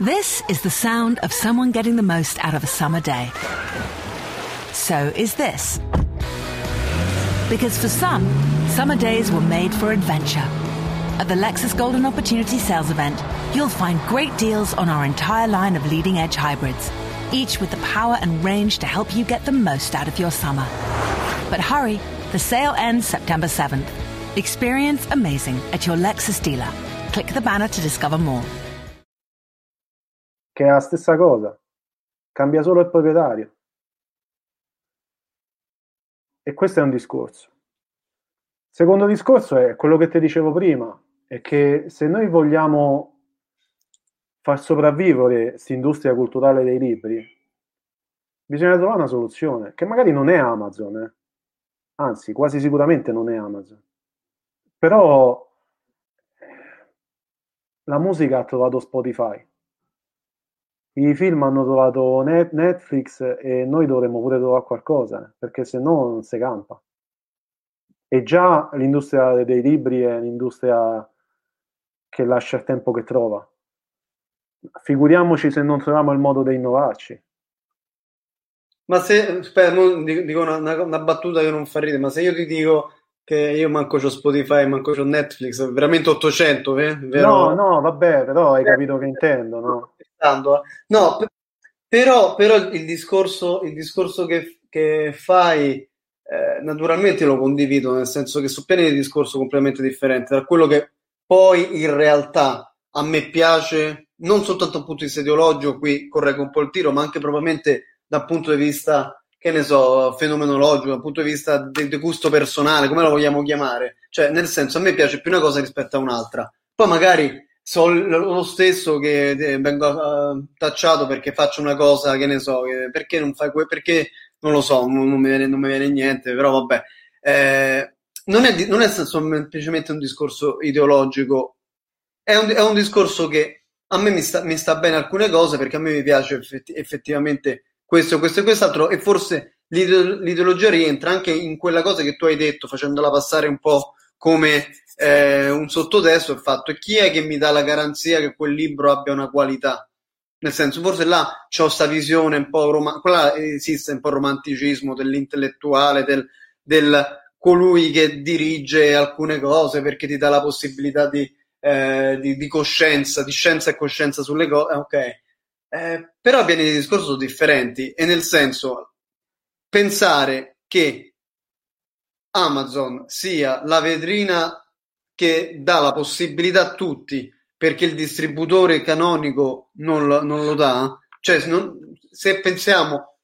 This is the sound of someone getting the most out of a summer day. So is this. Because for some, summer days were made for adventure. At the Lexus Golden Opportunity Sales Event, you'll find great deals on our entire line of leading edge hybrids, each with the power and range to help you get the most out of your summer. But hurry, the sale ends September 7th. Experience amazing at your Lexus dealer. Click the banner to discover more. Che è la stessa cosa, cambia solo il proprietario. E questo è un discorso. Secondo discorso è quello che ti dicevo prima, è che se noi vogliamo far sopravvivere questa industria culturale dei libri, bisogna trovare una soluzione, che magari non è Amazon, eh. anzi quasi sicuramente non è Amazon, però la musica ha trovato Spotify, i film hanno trovato Netflix e noi dovremmo pure trovare qualcosa, perché se no non si campa. E già l'industria dei libri è un'industria che lascia il tempo che trova. Figuriamoci se non troviamo il modo di innovarci. Ma se, aspetta, dico una, una, una, battuta che non fa ridere, ma se io ti dico che io manco c'ho Spotify, manco c'ho Netflix, veramente 800, eh? Vero? No, no, vabbè, però hai capito che intendo, no? No, però, però il discorso, il discorso che, che fai, eh, naturalmente lo condivido, nel senso che sono pieni di discorso completamente differente da quello che poi in realtà a me piace, non soltanto dal punto di vista ideologico, qui correggo un po' il tiro, ma anche probabilmente dal punto di vista, che ne so, fenomenologico, dal punto di vista di, di gusto personale, come lo vogliamo chiamare. Cioè, nel senso, a me piace più una cosa rispetto a un'altra. Poi magari sono lo stesso che eh, vengo uh, tacciato perché faccio una cosa che ne so, che, perché non fai que- perché non lo so, non, non, mi, viene, non mi, viene, niente, però vabbè. Eh, non, è, non è semplicemente un discorso ideologico, è un, è un discorso che a me mi sta, mi sta, bene alcune cose perché a me mi piace effetti, effettivamente questo, questo e quest'altro e forse l'ideologia rientra anche in quella cosa che tu hai detto facendola passare un po' come eh, un sottotesto il fatto è chi è che mi dà la garanzia che quel libro abbia una qualità? Nel senso forse là c'ho questa visione un po' rom- quella esiste un po' il romanticismo dell'intellettuale del, del colui che dirige alcune cose perché ti dà la possibilità di, eh, di, di coscienza di scienza e coscienza sulle cose eh, ok. Eh, però viene di discorso differenti e nel senso pensare che Amazon sia la vetrina che dà la possibilità a tutti perché il distributore canonico non lo, non lo dà. Cioè, non, se pensiamo,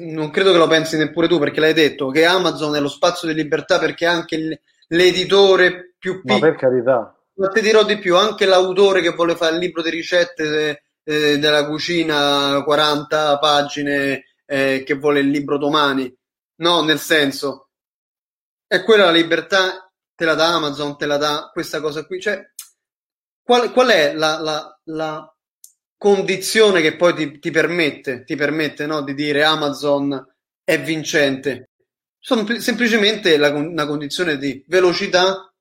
non credo che lo pensi neppure tu perché l'hai detto, che Amazon è lo spazio di libertà perché anche l'editore più piccolo. Ma per carità. Ma ti dirò di più, anche l'autore che vuole fare il libro di ricette eh, della cucina, 40 pagine, eh, che vuole il libro domani. No, nel senso, è quella la libertà, te la dà Amazon, te la dà questa cosa qui. Cioè, qual, qual è la, la, la, condizione che poi ti, ti permette, ti permette no, di dire Amazon è vincente? Sono semplicemente la, una condizione di velocità,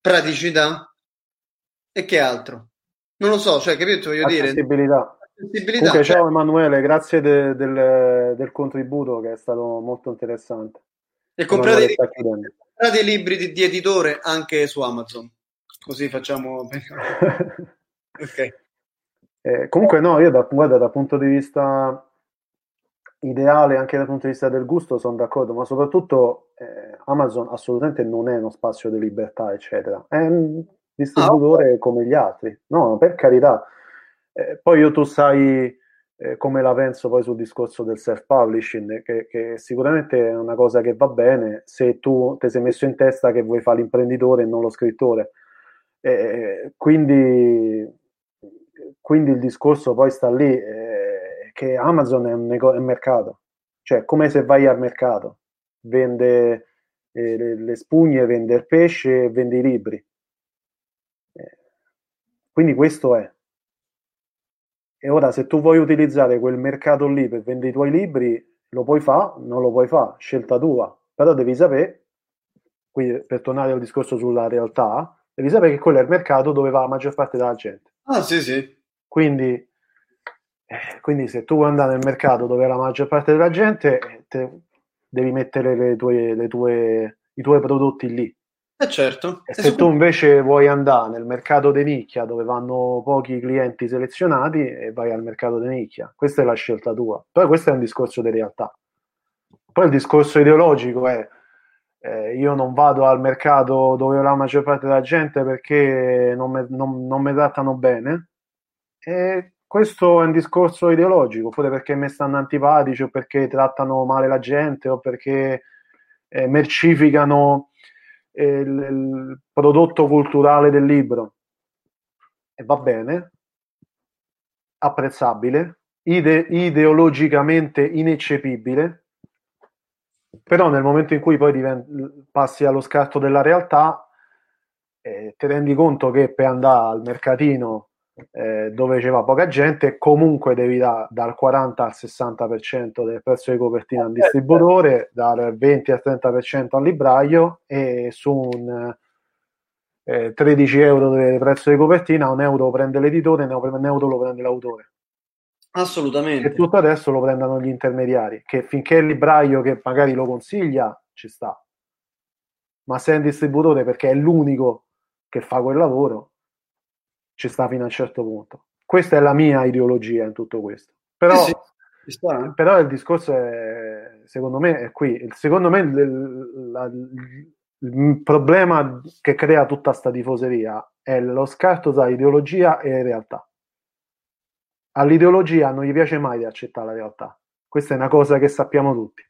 praticità e che altro? Non lo so, cioè, capito? Voglio dire. Comunque, ciao Emanuele, grazie de, del, del contributo che è stato molto interessante. E comprate, i, comprate i libri di, di, editore anche su Amazon, così facciamo... ok. Eh, comunque no, io da, guarda, dal punto di vista ideale, anche dal punto di vista del gusto, sono d'accordo, ma soprattutto eh, Amazon assolutamente non è uno spazio di libertà, eccetera. È, distributore ah, come gli altri. No, per carità. Eh, poi io tu sai eh, come la penso poi sul discorso del self-publishing, che, che, sicuramente è una cosa che va bene se tu ti sei messo in testa che vuoi fare l'imprenditore e non lo scrittore. Eh, quindi, quindi, il discorso poi sta lì, eh, che Amazon è un, nego- è un mercato, cioè come se vai al mercato, vende eh, le, le, spugne, vende il pesce, vende i libri. Eh, quindi questo è. E ora se tu vuoi utilizzare quel mercato lì per vendere i tuoi libri, lo puoi fare, non lo puoi fare, scelta tua. Però devi sapere, quindi per tornare al discorso sulla realtà, devi sapere che quello è il mercato dove va la maggior parte della gente. Ah, sì, sì. Quindi, eh, quindi se tu vuoi andare nel mercato dove la maggior parte della gente, te, devi mettere le tue, le tue, i tuoi prodotti lì. Eh certo. E se tu invece vuoi andare nel mercato di nicchia dove vanno pochi clienti selezionati e vai al mercato di nicchia, questa è la scelta tua. Poi questo è un discorso di realtà. Poi il discorso ideologico è eh, io non vado al mercato dove la maggior parte della gente perché non mi non, non trattano bene. E questo è un discorso ideologico, oppure perché mi stanno antipatici o perché trattano male la gente o perché eh, mercificano il, il prodotto culturale del libro. E va bene, apprezzabile, ide- ideologicamente ineccepibile, però nel momento in cui poi divent- passi allo scarto della realtà, eh, ti rendi conto che per andare al mercatino eh, dove c'è poca gente, comunque devi dare dal 40 al 60% del prezzo di copertina al eh, distributore, dal 20 al 30% al libraio e su un eh, 13 euro del prezzo di copertina, un euro lo prende l'editore e un euro lo prende l'autore. Assolutamente. E tutto adesso lo prendono gli intermediari, che finché il libraio che magari lo consiglia, ci sta. Ma se è un distributore perché è l'unico che fa quel lavoro, ci sta fino a un certo punto. Questa è la mia ideologia in tutto questo. Però, sì, sì. però il discorso è, secondo me, è qui. Secondo me il, la, il problema che crea tutta questa tifoseria è lo scarto tra ideologia e realtà. All'ideologia non gli piace mai di accettare la realtà. Questa è una cosa che sappiamo tutti.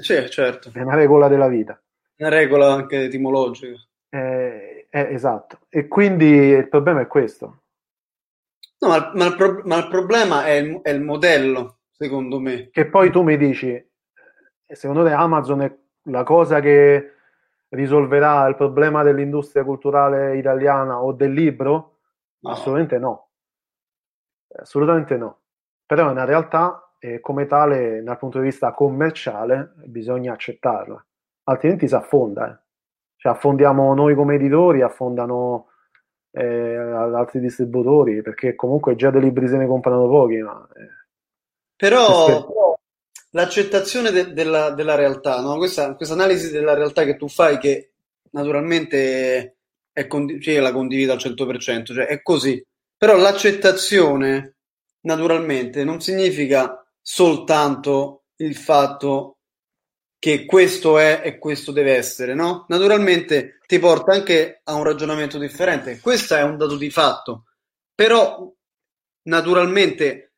Sì, certo. È una regola della vita. Una regola anche etimologica. Eh, eh, esatto, e quindi il problema è questo. No, ma, ma, il, pro- ma il, problema è il, è il, modello, secondo me. Che poi tu mi dici, secondo te Amazon è la cosa che risolverà il problema dell'industria culturale italiana o del libro? No. Assolutamente no. Assolutamente no. Però è una realtà e come tale, dal punto di vista commerciale, bisogna accettarla, altrimenti si affonda. Eh. Cioè, affondiamo noi come editori, affondano eh, altri distributori, perché comunque già dei libri se ne comprano pochi. Ma, eh. Però, l'accettazione de- della, della, realtà, no? questa, questa, analisi della realtà che tu fai, che naturalmente è condi- cioè, la condivido al 100%, cioè è così. Però l'accettazione, naturalmente, non significa soltanto il fatto che questo è e questo deve essere, no? Naturalmente ti porta anche a un ragionamento differente. Questo è un dato di fatto, però naturalmente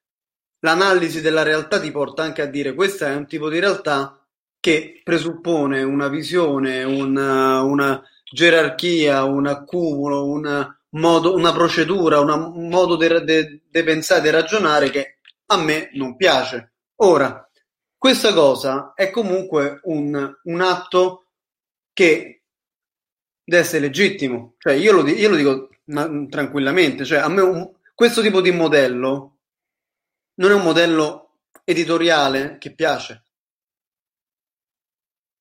l'analisi della realtà ti porta anche a dire questo è un tipo di realtà che presuppone una visione, una, una gerarchia, un accumulo, una, modo, una procedura, una, un modo di pensare e ragionare che a me non piace. Ora, questa cosa è comunque un, un atto che deve essere legittimo. Cioè, io lo, io lo dico ma, tranquillamente. Cioè, a me un, questo tipo di modello non è un modello editoriale che piace.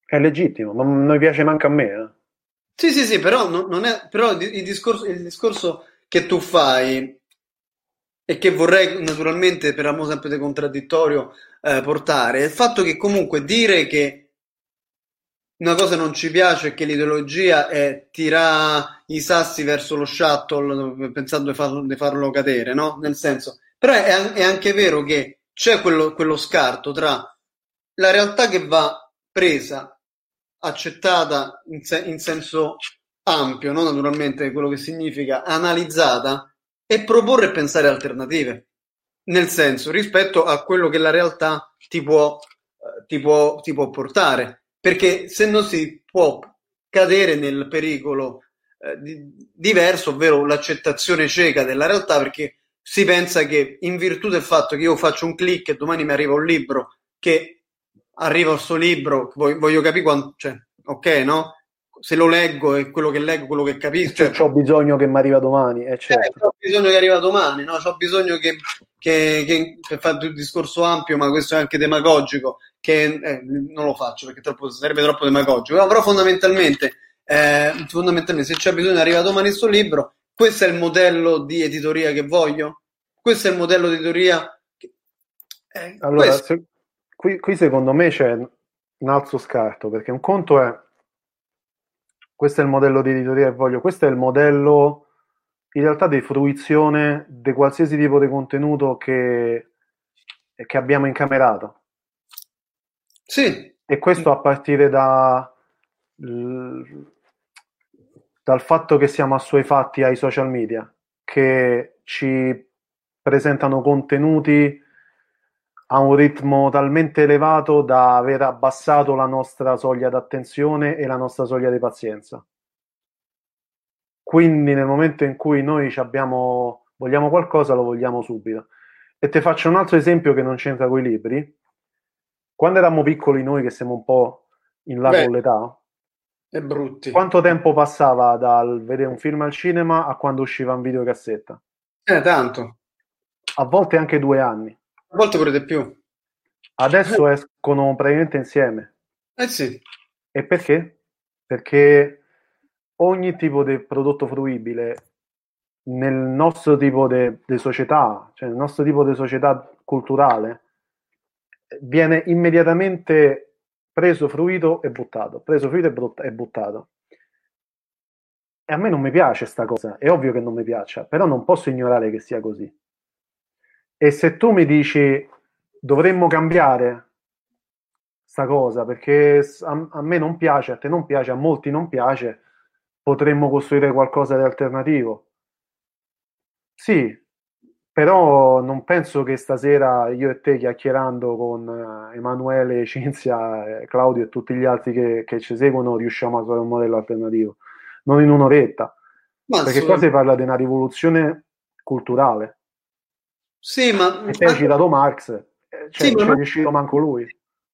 È legittimo, ma non mi piace manco a me. Eh. Sì, sì, sì, però, non, non è, però il, discorso, il discorso che tu fai e che vorrei naturalmente per amo sempre di contraddittorio eh, portare è il fatto che comunque dire che una cosa non ci piace che l'ideologia è tirare i sassi verso lo shuttle pensando di, farlo, di farlo cadere, no? Nel senso, però è, è anche vero che c'è quello, quello scarto tra la realtà che va presa, accettata in, se, in senso ampio, no? naturalmente quello che significa analizzata, e proporre e pensare alternative. Nel senso, rispetto a quello che la realtà ti può, eh, ti può, ti può portare. Perché se non si può cadere nel pericolo eh, di, diverso, ovvero l'accettazione cieca della realtà, perché si pensa che in virtù del fatto che io faccio un click e domani mi arriva un libro, che arriva questo libro, voglio, voglio capire quanto, cioè, ok, no? Se lo leggo e quello che leggo, quello che capisco. Cioè, ho bisogno che mi arriva domani, eh, certo. eh, ho bisogno che arriva domani, no? Ho bisogno che, che, che, che fatto il discorso ampio, ma questo è anche demagogico, che eh, non lo faccio perché troppo, sarebbe troppo demagogico, no, però fondamentalmente, eh, fondamentalmente se c'è bisogno arriva domani il suo libro, questo è il modello di editoria che voglio, questo è il modello di editoria. Che... Eh, allora, se, qui, qui secondo me c'è un altro scarto, perché un conto è questo è il modello di editoria che voglio, questo è il modello in realtà di fruizione di qualsiasi tipo di contenuto che, che abbiamo incamerato. Sì. E questo a partire da, dal fatto che siamo assuefatti ai social media, che ci presentano contenuti a un ritmo talmente elevato da aver abbassato la nostra soglia d'attenzione e la nostra soglia di pazienza. Quindi nel momento in cui noi abbiamo, vogliamo qualcosa, lo vogliamo subito. E ti faccio un altro esempio che non c'entra con i libri. Quando eravamo piccoli noi, che siamo un po' in là Beh, con l'età, è brutti. Quanto tempo passava dal vedere un film al cinema a quando usciva un videocassetta? Eh, tanto. A volte anche due anni. A volte pure di più. Adesso escono praticamente insieme. Eh sì. E perché? Perché ogni tipo di prodotto fruibile nel nostro tipo di società, cioè nel nostro tipo di società culturale, viene immediatamente preso, fruito e buttato, preso, fruito e, buttato. E a me non mi piace sta cosa, è ovvio che non mi piaccia, però non posso ignorare che sia così. E se tu mi dici dovremmo cambiare sta cosa perché a, a, me non piace, a te non piace, a molti non piace, potremmo costruire qualcosa di alternativo. Sì, però non penso che stasera io e te chiacchierando con uh, Emanuele, Cinzia, eh, Claudio e tutti gli altri che, che, ci seguono riusciamo a trovare un modello alternativo. Non in un'oretta. Ma perché qua si parla di una rivoluzione culturale. Sì, ma... E te hai citato Marx, eh, cioè, sì, non è riuscito manco lui.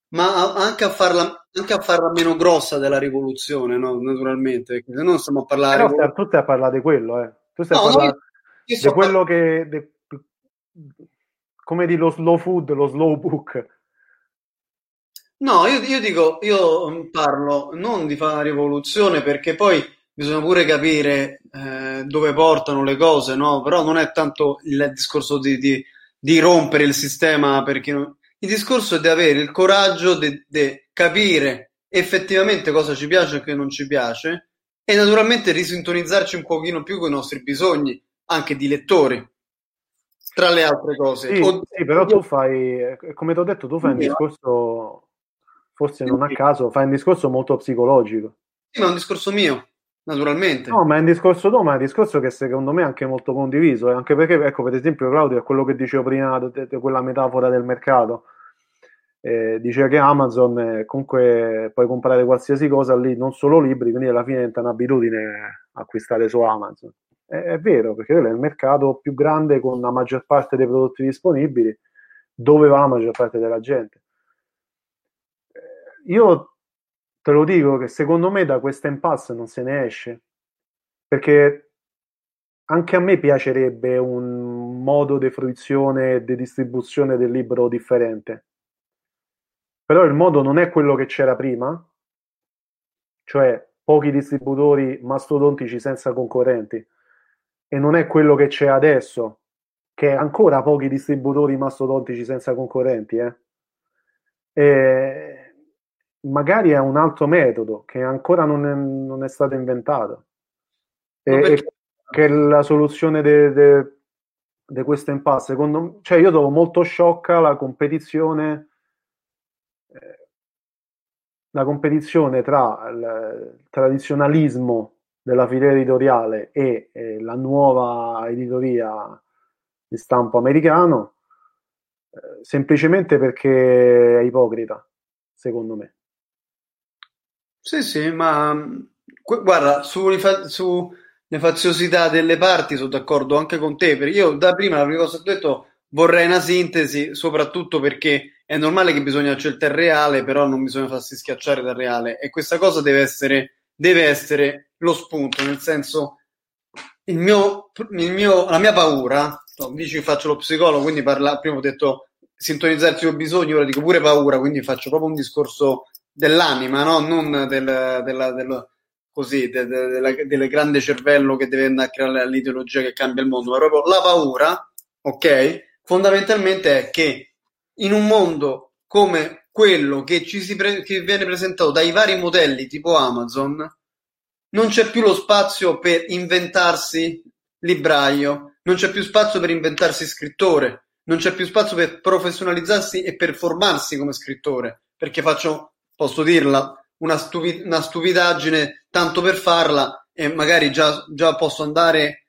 Ma anche a, farla, anche a farla meno grossa della rivoluzione, no? naturalmente, perché se no stiamo a parlare... Però stai, tu stai a parlare di quello, eh. Tu stai no, a parlare di quello par- che... De, come di lo slow food, lo slow book. No, io, io, dico, io parlo non di fare una rivoluzione perché poi bisogna pure capire eh, dove portano le cose, no? Però non è tanto il discorso di, di, di rompere il sistema, perché non... il discorso è di avere il coraggio di, capire effettivamente cosa ci piace e che non ci piace e naturalmente risintonizzarci un pochino più con i nostri bisogni, anche di lettori, tra le altre cose. Sì, o... sì però tu fai, come ti ho detto, tu fai un discorso, forse non a caso, fai un discorso molto psicologico. Sì, ma è un discorso mio naturalmente. No, ma è un discorso tuo, ma è un discorso che secondo me è anche molto condiviso, eh, anche perché, ecco, per esempio, Claudio, è quello che dicevo prima di quella metafora del mercato. Eh, diceva che Amazon eh, comunque puoi comprare qualsiasi cosa lì, non solo libri, quindi alla fine diventa un'abitudine acquistare su Amazon. È, è vero, perché quello è il mercato più grande con la maggior parte dei prodotti disponibili, dove va la maggior parte della gente. Eh, io te lo dico che secondo me da questa impasse non se ne esce perché anche a me piacerebbe un modo di fruizione e di distribuzione del libro differente però il modo non è quello che c'era prima cioè pochi distributori mastodontici senza concorrenti e non è quello che c'è adesso che ancora pochi distributori mastodontici senza concorrenti eh? e magari è un altro metodo che ancora non è, non è stato inventato. E, e che è la soluzione di questo impasse. Secondo me, cioè io trovo molto sciocca la competizione, eh, la competizione tra il tradizionalismo della filiera editoriale e eh, la nuova editoria di stampo americano, eh, semplicemente perché è ipocrita, secondo me. Sì, sì, ma guarda, sulle su faziosità delle parti sono d'accordo anche con te, perché io da prima la prima cosa che ho detto vorrei una sintesi, soprattutto perché è normale che bisogna accettare il reale, però non bisogna farsi schiacciare dal reale e questa cosa deve essere, deve essere lo spunto, nel senso il mio, il mio, la mia paura, no, dici che faccio lo psicologo, quindi parla, prima ho detto sintonizzarsi con bisogni, ora dico pure paura, quindi faccio proprio un discorso dell'anima, no? non del, della, del, così, de, de, della, del grande cervello che deve andare a creare l'ideologia che cambia il mondo, ma proprio la paura, ok? Fondamentalmente è che in un mondo come quello che ci si pre- che viene presentato dai vari modelli tipo Amazon, non c'è più lo spazio per inventarsi libraio, non c'è più spazio per inventarsi scrittore, non c'è più spazio per professionalizzarsi e per formarsi come scrittore, perché faccio, posso dirla, una, stupi- una stupidaggine tanto per farla e magari già, già posso andare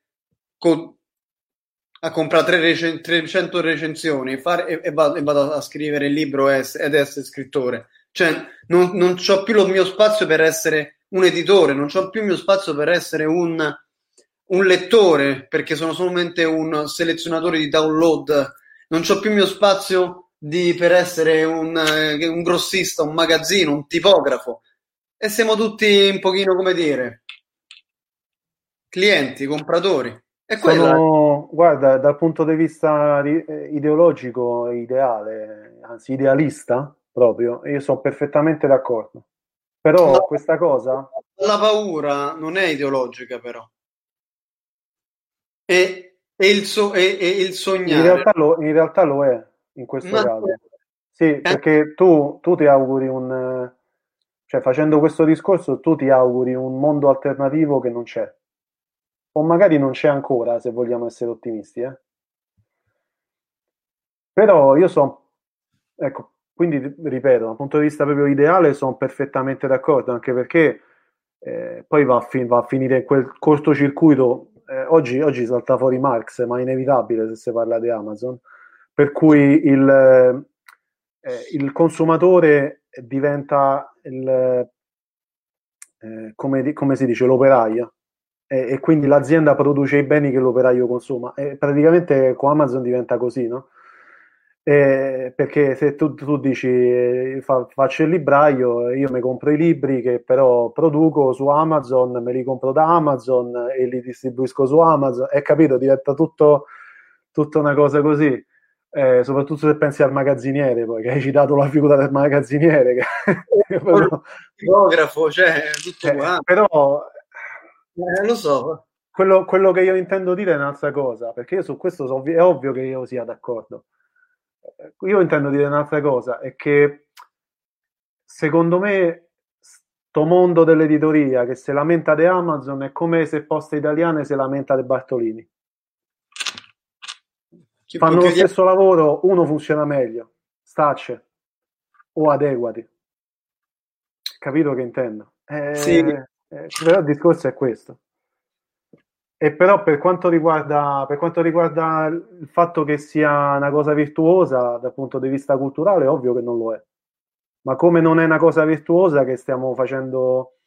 con, a comprare recen- 300 recensioni fare, e, e, vado, e, vado, a scrivere il libro ed essere scrittore. Cioè, non, non ho più lo mio spazio per essere un editore, non ho più il mio spazio per essere un, un lettore, perché sono solamente un selezionatore di download, non ho più il mio spazio di, per essere un, eh, un grossista, un magazzino, un tipografo. E siamo tutti un pochino, come dire, clienti, compratori. E Sono, guarda, dal punto di vista eh, ideologico, ideale, anzi idealista proprio, io sono perfettamente d'accordo. Però no, questa cosa... La paura non è ideologica però. E, e, il, so, e, e il sognare... In realtà, lo, in realtà lo è, in questo Ma... caso. Sì, eh. perché tu, tu ti auguri un... Cioè, facendo questo discorso, tu ti auguri un mondo alternativo che non c'è. O magari non c'è ancora, se vogliamo essere ottimisti. Eh? Però io sono... Ecco, quindi, ripeto, dal punto di vista proprio ideale sono perfettamente d'accordo, anche perché eh, poi va a, fin- va a, finire in quel cortocircuito. Eh, oggi, oggi salta fuori Marx, ma è inevitabile se si parla di Amazon, per cui il, eh, il consumatore diventa il, eh, come, come, si dice, l'operaio. E, e quindi l'azienda produce i beni che l'operaio consuma. E praticamente con Amazon diventa così, no? Eh, perché se tu, tu dici eh, fa, faccio il libraio, io mi compro i libri che però produco su Amazon, me li compro da Amazon e li distribuisco su Amazon, è capito? Diventa tutto, tutta una cosa così. Eh, soprattutto se pensi al magazziniere, poi che hai citato la figura del magazziniere, che, però, fotografo, cioè tutto eh, però eh, lo so. Quello, quello, che io intendo dire è un'altra cosa, perché io su questo so, è ovvio che io sia d'accordo io intendo dire un'altra cosa, è che secondo me sto mondo dell'editoria che si lamenta di Amazon è come se Poste Italiane si lamenta di Bartolini. Fanno lo stesso lavoro, uno funziona meglio, stacce o adeguati. Capito che intendo? Eh, sì. eh, però il discorso è questo. E però per quanto, riguarda, per quanto riguarda il fatto che sia una cosa virtuosa dal punto di vista culturale, è ovvio che non lo è. Ma come non è una cosa virtuosa che stiamo facendo,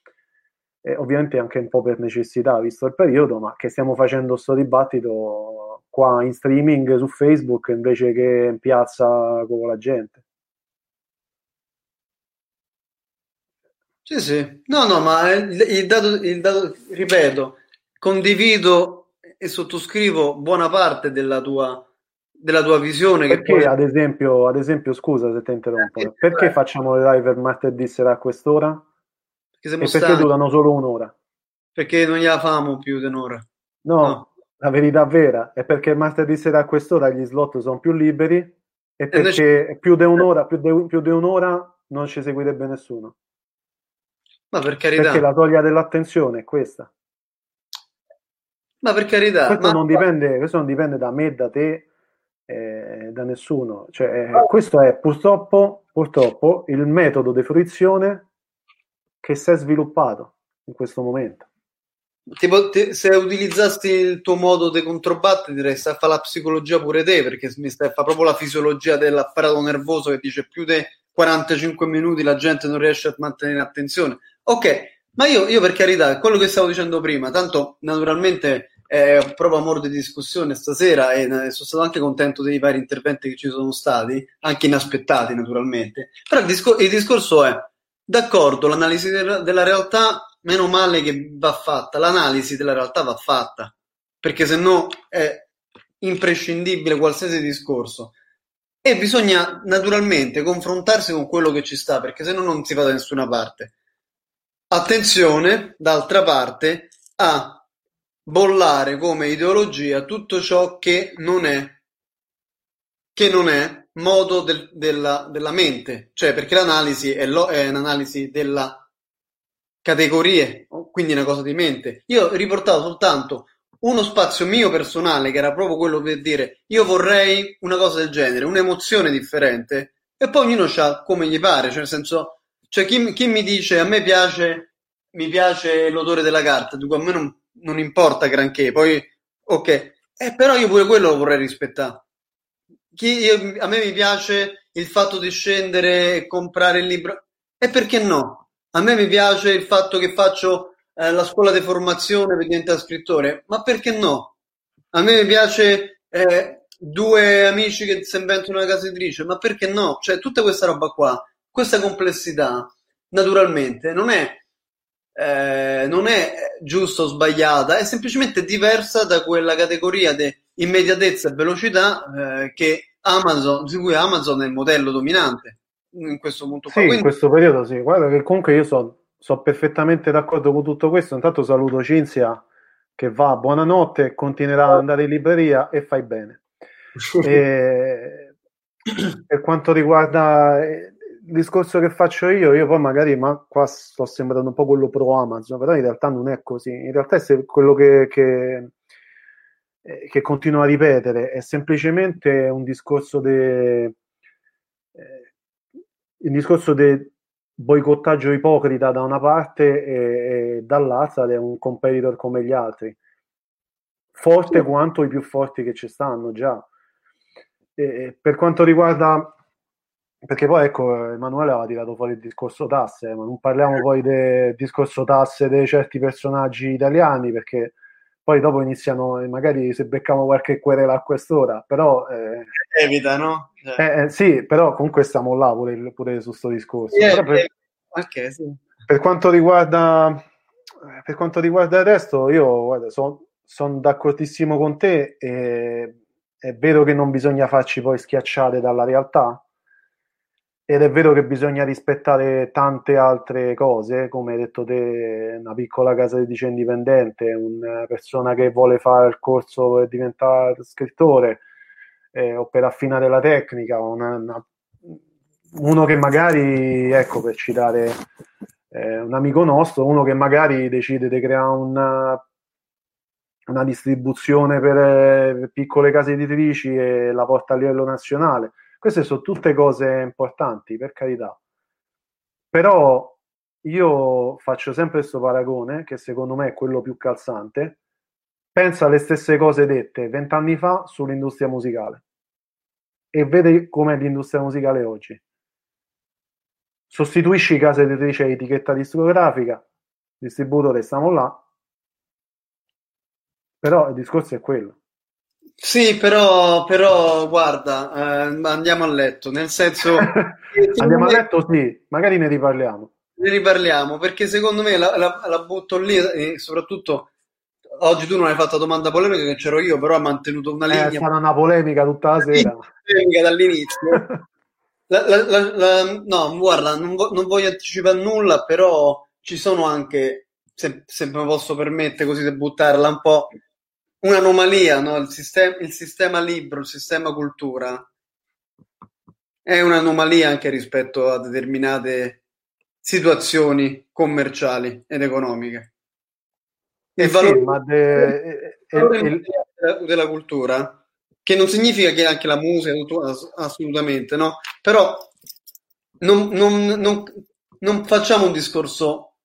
eh, ovviamente anche un po' per necessità, visto il periodo, ma che stiamo facendo questo dibattito qua in streaming su Facebook invece che in piazza con la gente. Sì, sì. No, no, ma il, il, dato, il dato, ripeto, condivido e sottoscrivo buona parte della tua, della tua visione. Perché, poi... ad, esempio, ad esempio, scusa se ti interrompo, eh, perché eh. facciamo le live martedì sera a quest'ora? Perché, e perché durano solo un'ora? Perché non gliela famo più di un'ora. No, no, la verità vera è perché martedì sera a quest'ora gli slot sono più liberi e perché e più di un'ora, più di, più di un'ora non ci seguirebbe nessuno. Ma per carità. Perché la soglia dell'attenzione è questa. Ma per carità. Questo, ma... non, dipende, questo non dipende da me, da te, eh, da nessuno. Cioè, eh, questo è purtroppo, purtroppo il metodo di fruizione che si è sviluppato in questo momento. Tipo, te- se utilizzassi il tuo modo di controbattere, direi a fare la psicologia pure te, perché mi stai a fare proprio la fisiologia dell'apparato nervoso che dice più di 45 minuti la gente non riesce a mantenere attenzione. Ok, ma io, io per carità, quello che stavo dicendo prima, tanto naturalmente è proprio amore di discussione stasera e eh, sono stato anche contento dei vari interventi che ci sono stati, anche inaspettati naturalmente. Però il, discor- il discorso è, d'accordo, l'analisi de- della realtà, meno male che va fatta, l'analisi della realtà va fatta, perché se no è imprescindibile qualsiasi discorso. E bisogna naturalmente confrontarsi con quello che ci sta, perché se no non si va da nessuna parte. Attenzione, d'altra parte, a bollare come ideologia tutto ciò che non è, che non è modo del- della, della mente, cioè perché l'analisi è, lo- è un'analisi della categorie, quindi una cosa di mente. Io ho riportato soltanto uno spazio mio personale, che era proprio quello per dire io vorrei una cosa del genere, un'emozione differente, e poi ognuno ha come gli pare, cioè nel senso, cioè chi, chi mi dice a me piace, mi piace l'odore della carta, dico a me non, non importa granché, poi ok, eh, però io pure quello lo vorrei rispettare. Chi, io- a me mi piace il fatto di scendere e comprare il libro, e perché no? A me mi piace il fatto che faccio eh, la scuola di formazione per diventare scrittore, ma perché no? A me mi piace eh, due amici che si inventano una casa editrice, ma perché no? Cioè, tutta questa roba qua, questa complessità, naturalmente, non è, eh, non è giusta o sbagliata, è semplicemente diversa da quella categoria di immediatezza e velocità eh, che Amazon, di cui Amazon è il modello dominante in questo punto qua. Sì, in Quindi, questo periodo sì. Guarda che comunque io sono perfettamente d'accordo con tutto questo. Intanto saluto Cinzia che va, buonanotte, continuerà ad andare in libreria e fai bene. E per quanto riguarda eh, il discorso che faccio io, io poi magari, ma qua sto sembrando un po' quello pro Amazon, però in realtà non è così. In realtà è se- quello che, che, eh, che continuo a ripetere è semplicemente un discorso di il discorso del boicottaggio ipocrita da una parte e, e dall'altra è un competitor come gli altri, forte quanto i più forti che ci stanno già. E per quanto riguarda, perché poi ecco, Emanuele aveva tirato fuori il discorso tasse, ma non parliamo poi del discorso tasse di certi personaggi italiani, perché poi dopo iniziano, e magari se becchiamo qualche querela a quest'ora, però... eh, evita, no? Cioè, eh, eh, sì, però comunque stiamo là pure, pure su sto discorso. eh, Però per, eh, ok, sì. per quanto riguarda per quanto riguarda il resto, io sono d'accordissimo con te. E, è vero che non bisogna farci poi schiacciare dalla realtà, ed è vero che bisogna rispettare tante altre cose, come hai detto te, una piccola casa editrice indipendente, una persona che vuole fare il corso per diventare scrittore eh, o per affinare la tecnica, una, una, uno che magari, ecco, per citare eh, un amico nostro, uno che magari decide di creare una, una distribuzione per, eh, per piccole case editrici e la porta a livello nazionale. Queste sono tutte cose importanti, per carità. Però io faccio sempre questo paragone, che secondo me è quello più calzante. Pensa alle stesse cose dette vent'anni fa sull'industria musicale e vedi com'è l'industria musicale oggi. Sostituisci casa editrice e etichetta discografica, distributore, stiamo là. Però il discorso è quello. Sì, però, però guarda, eh, andiamo a letto, nel senso... andiamo a letto, sì, magari ne riparliamo. Ne riparliamo, perché secondo me la, la, la butto lì e soprattutto oggi tu non hai fatto domanda polemica che c'ero io, però ha mantenuto una linea. È stata una polemica tutta la sera. Polemica dall'inizio. la, la, no, guarda, non, vo- non, voglio anticipare nulla, però ci sono anche, se, se me posso permettere così di buttarla un po', un'anomalia, no? il, sistema, il sistema libro, il sistema cultura è un'anomalia anche rispetto a determinate situazioni commerciali ed economiche. Il sì, valore, ma de- il valore il- il- della, cultura, che non significa che anche la musica, assolutamente, no? Però non, non- non- non facciamo un discorso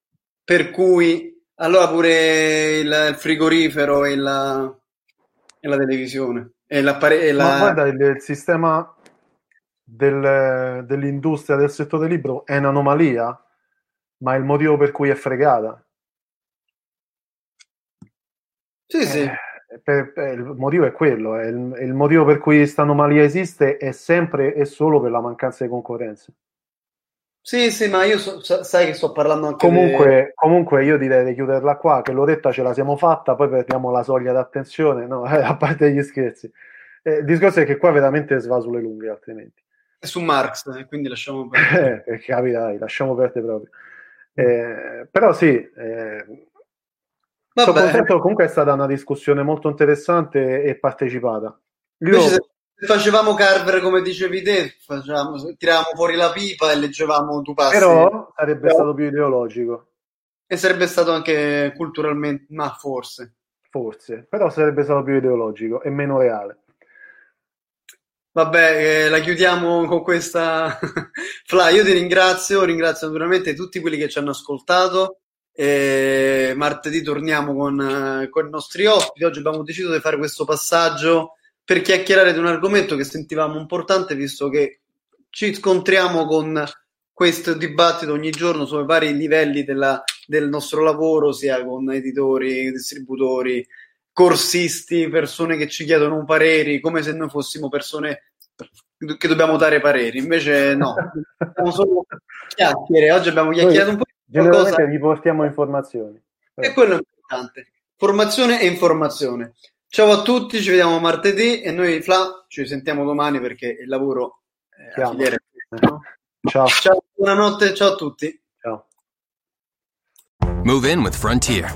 per cui Allora pure il, frigorifero e la, e la televisione. E l'appare- e la... Ma guarda, il, il sistema del- dell'industria del settore libro è un'anomalia, ma è il motivo per cui è fregata. Sì, sì. Eh, per- per- il motivo è quello, è il, il motivo per cui questa anomalia esiste è sempre e solo per la mancanza di concorrenza. Sì, sì, ma io so- sa- sai che sto parlando anche Comunque, comunque io direi di chiuderla qua, che l'oretta ce la siamo fatta, poi perdiamo la soglia d'attenzione, no? a parte gli scherzi. Eh, il discorso è che qua veramente si va sulle lunghe, altrimenti. di- su Marx, e quindi lasciamo perdere. Eh, perché capirai, lasciamo perdere proprio. Eh, però sì, eh, sono contento, comunque è stata una discussione molto interessante e partecipata. Io, Invece facevamo Carver come dicevi te, facevamo, tiravamo fuori la pipa e leggevamo tu passi. però sarebbe Però- stato più ideologico, E sarebbe stato anche culturalmente, ma forse. forse, però sarebbe stato più ideologico e meno reale. Vabbè, eh, la chiudiamo con questa. Fla, io ti ringrazio, ringrazio naturalmente tutti quelli che ci hanno ascoltato. E martedì torniamo con, eh, con i nostri ospiti. Oggi abbiamo deciso di fare questo passaggio per chiacchierare di un argomento che sentivamo importante, visto che ci scontriamo con questo dibattito ogni giorno sui vari livelli della- del nostro lavoro, sia con editori, distributori, corsisti, persone che ci chiedono pareri, come se noi fossimo persone che dobbiamo dare pareri. Invece no, siamo solo chiacchiere. Oggi abbiamo chiacchierato un po' di Generalmente qualcosa vi portiamo informazioni. e quello è importante. Formazione e informazione. Ciao a tutti, ci vediamo martedì e noi Fla ci sentiamo domani perché il lavoro è a no? Ciao. Ciao, buonanotte, ciao a tutti. Ciao. Move in with Frontier.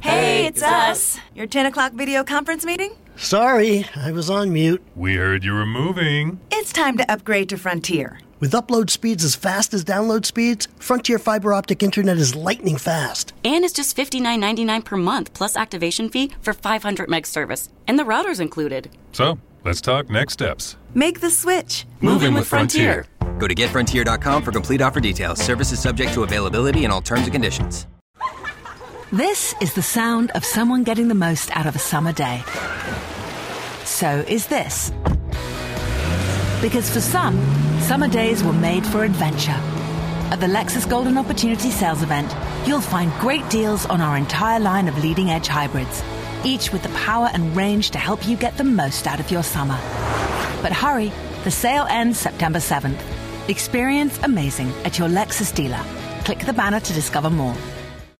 Hey, it's us. Your 10 o'clock video conference meeting? Sorry, I was on mute. We heard you were moving. It's time to upgrade to Frontier. With upload speeds as fast as download speeds, Frontier fiber optic internet is lightning fast. And it's just $59.99 per month plus activation fee for 500 meg service. And the router's included. So, let's talk next steps. Make the switch. Move in with Frontier. Go to getfrontier.com for complete offer details. Services subject to availability and all terms and conditions. This is the sound of someone getting the most out of a summer day. So is this. Because for some, summer days were made for adventure. At the Lexus Golden Opportunity Sales Event, you'll find great deals on our entire line of leading edge hybrids, each with the power and range to help you get the most out of your summer. But hurry, the sale ends September 7th. Experience amazing at your Lexus dealer. Click the banner to discover more.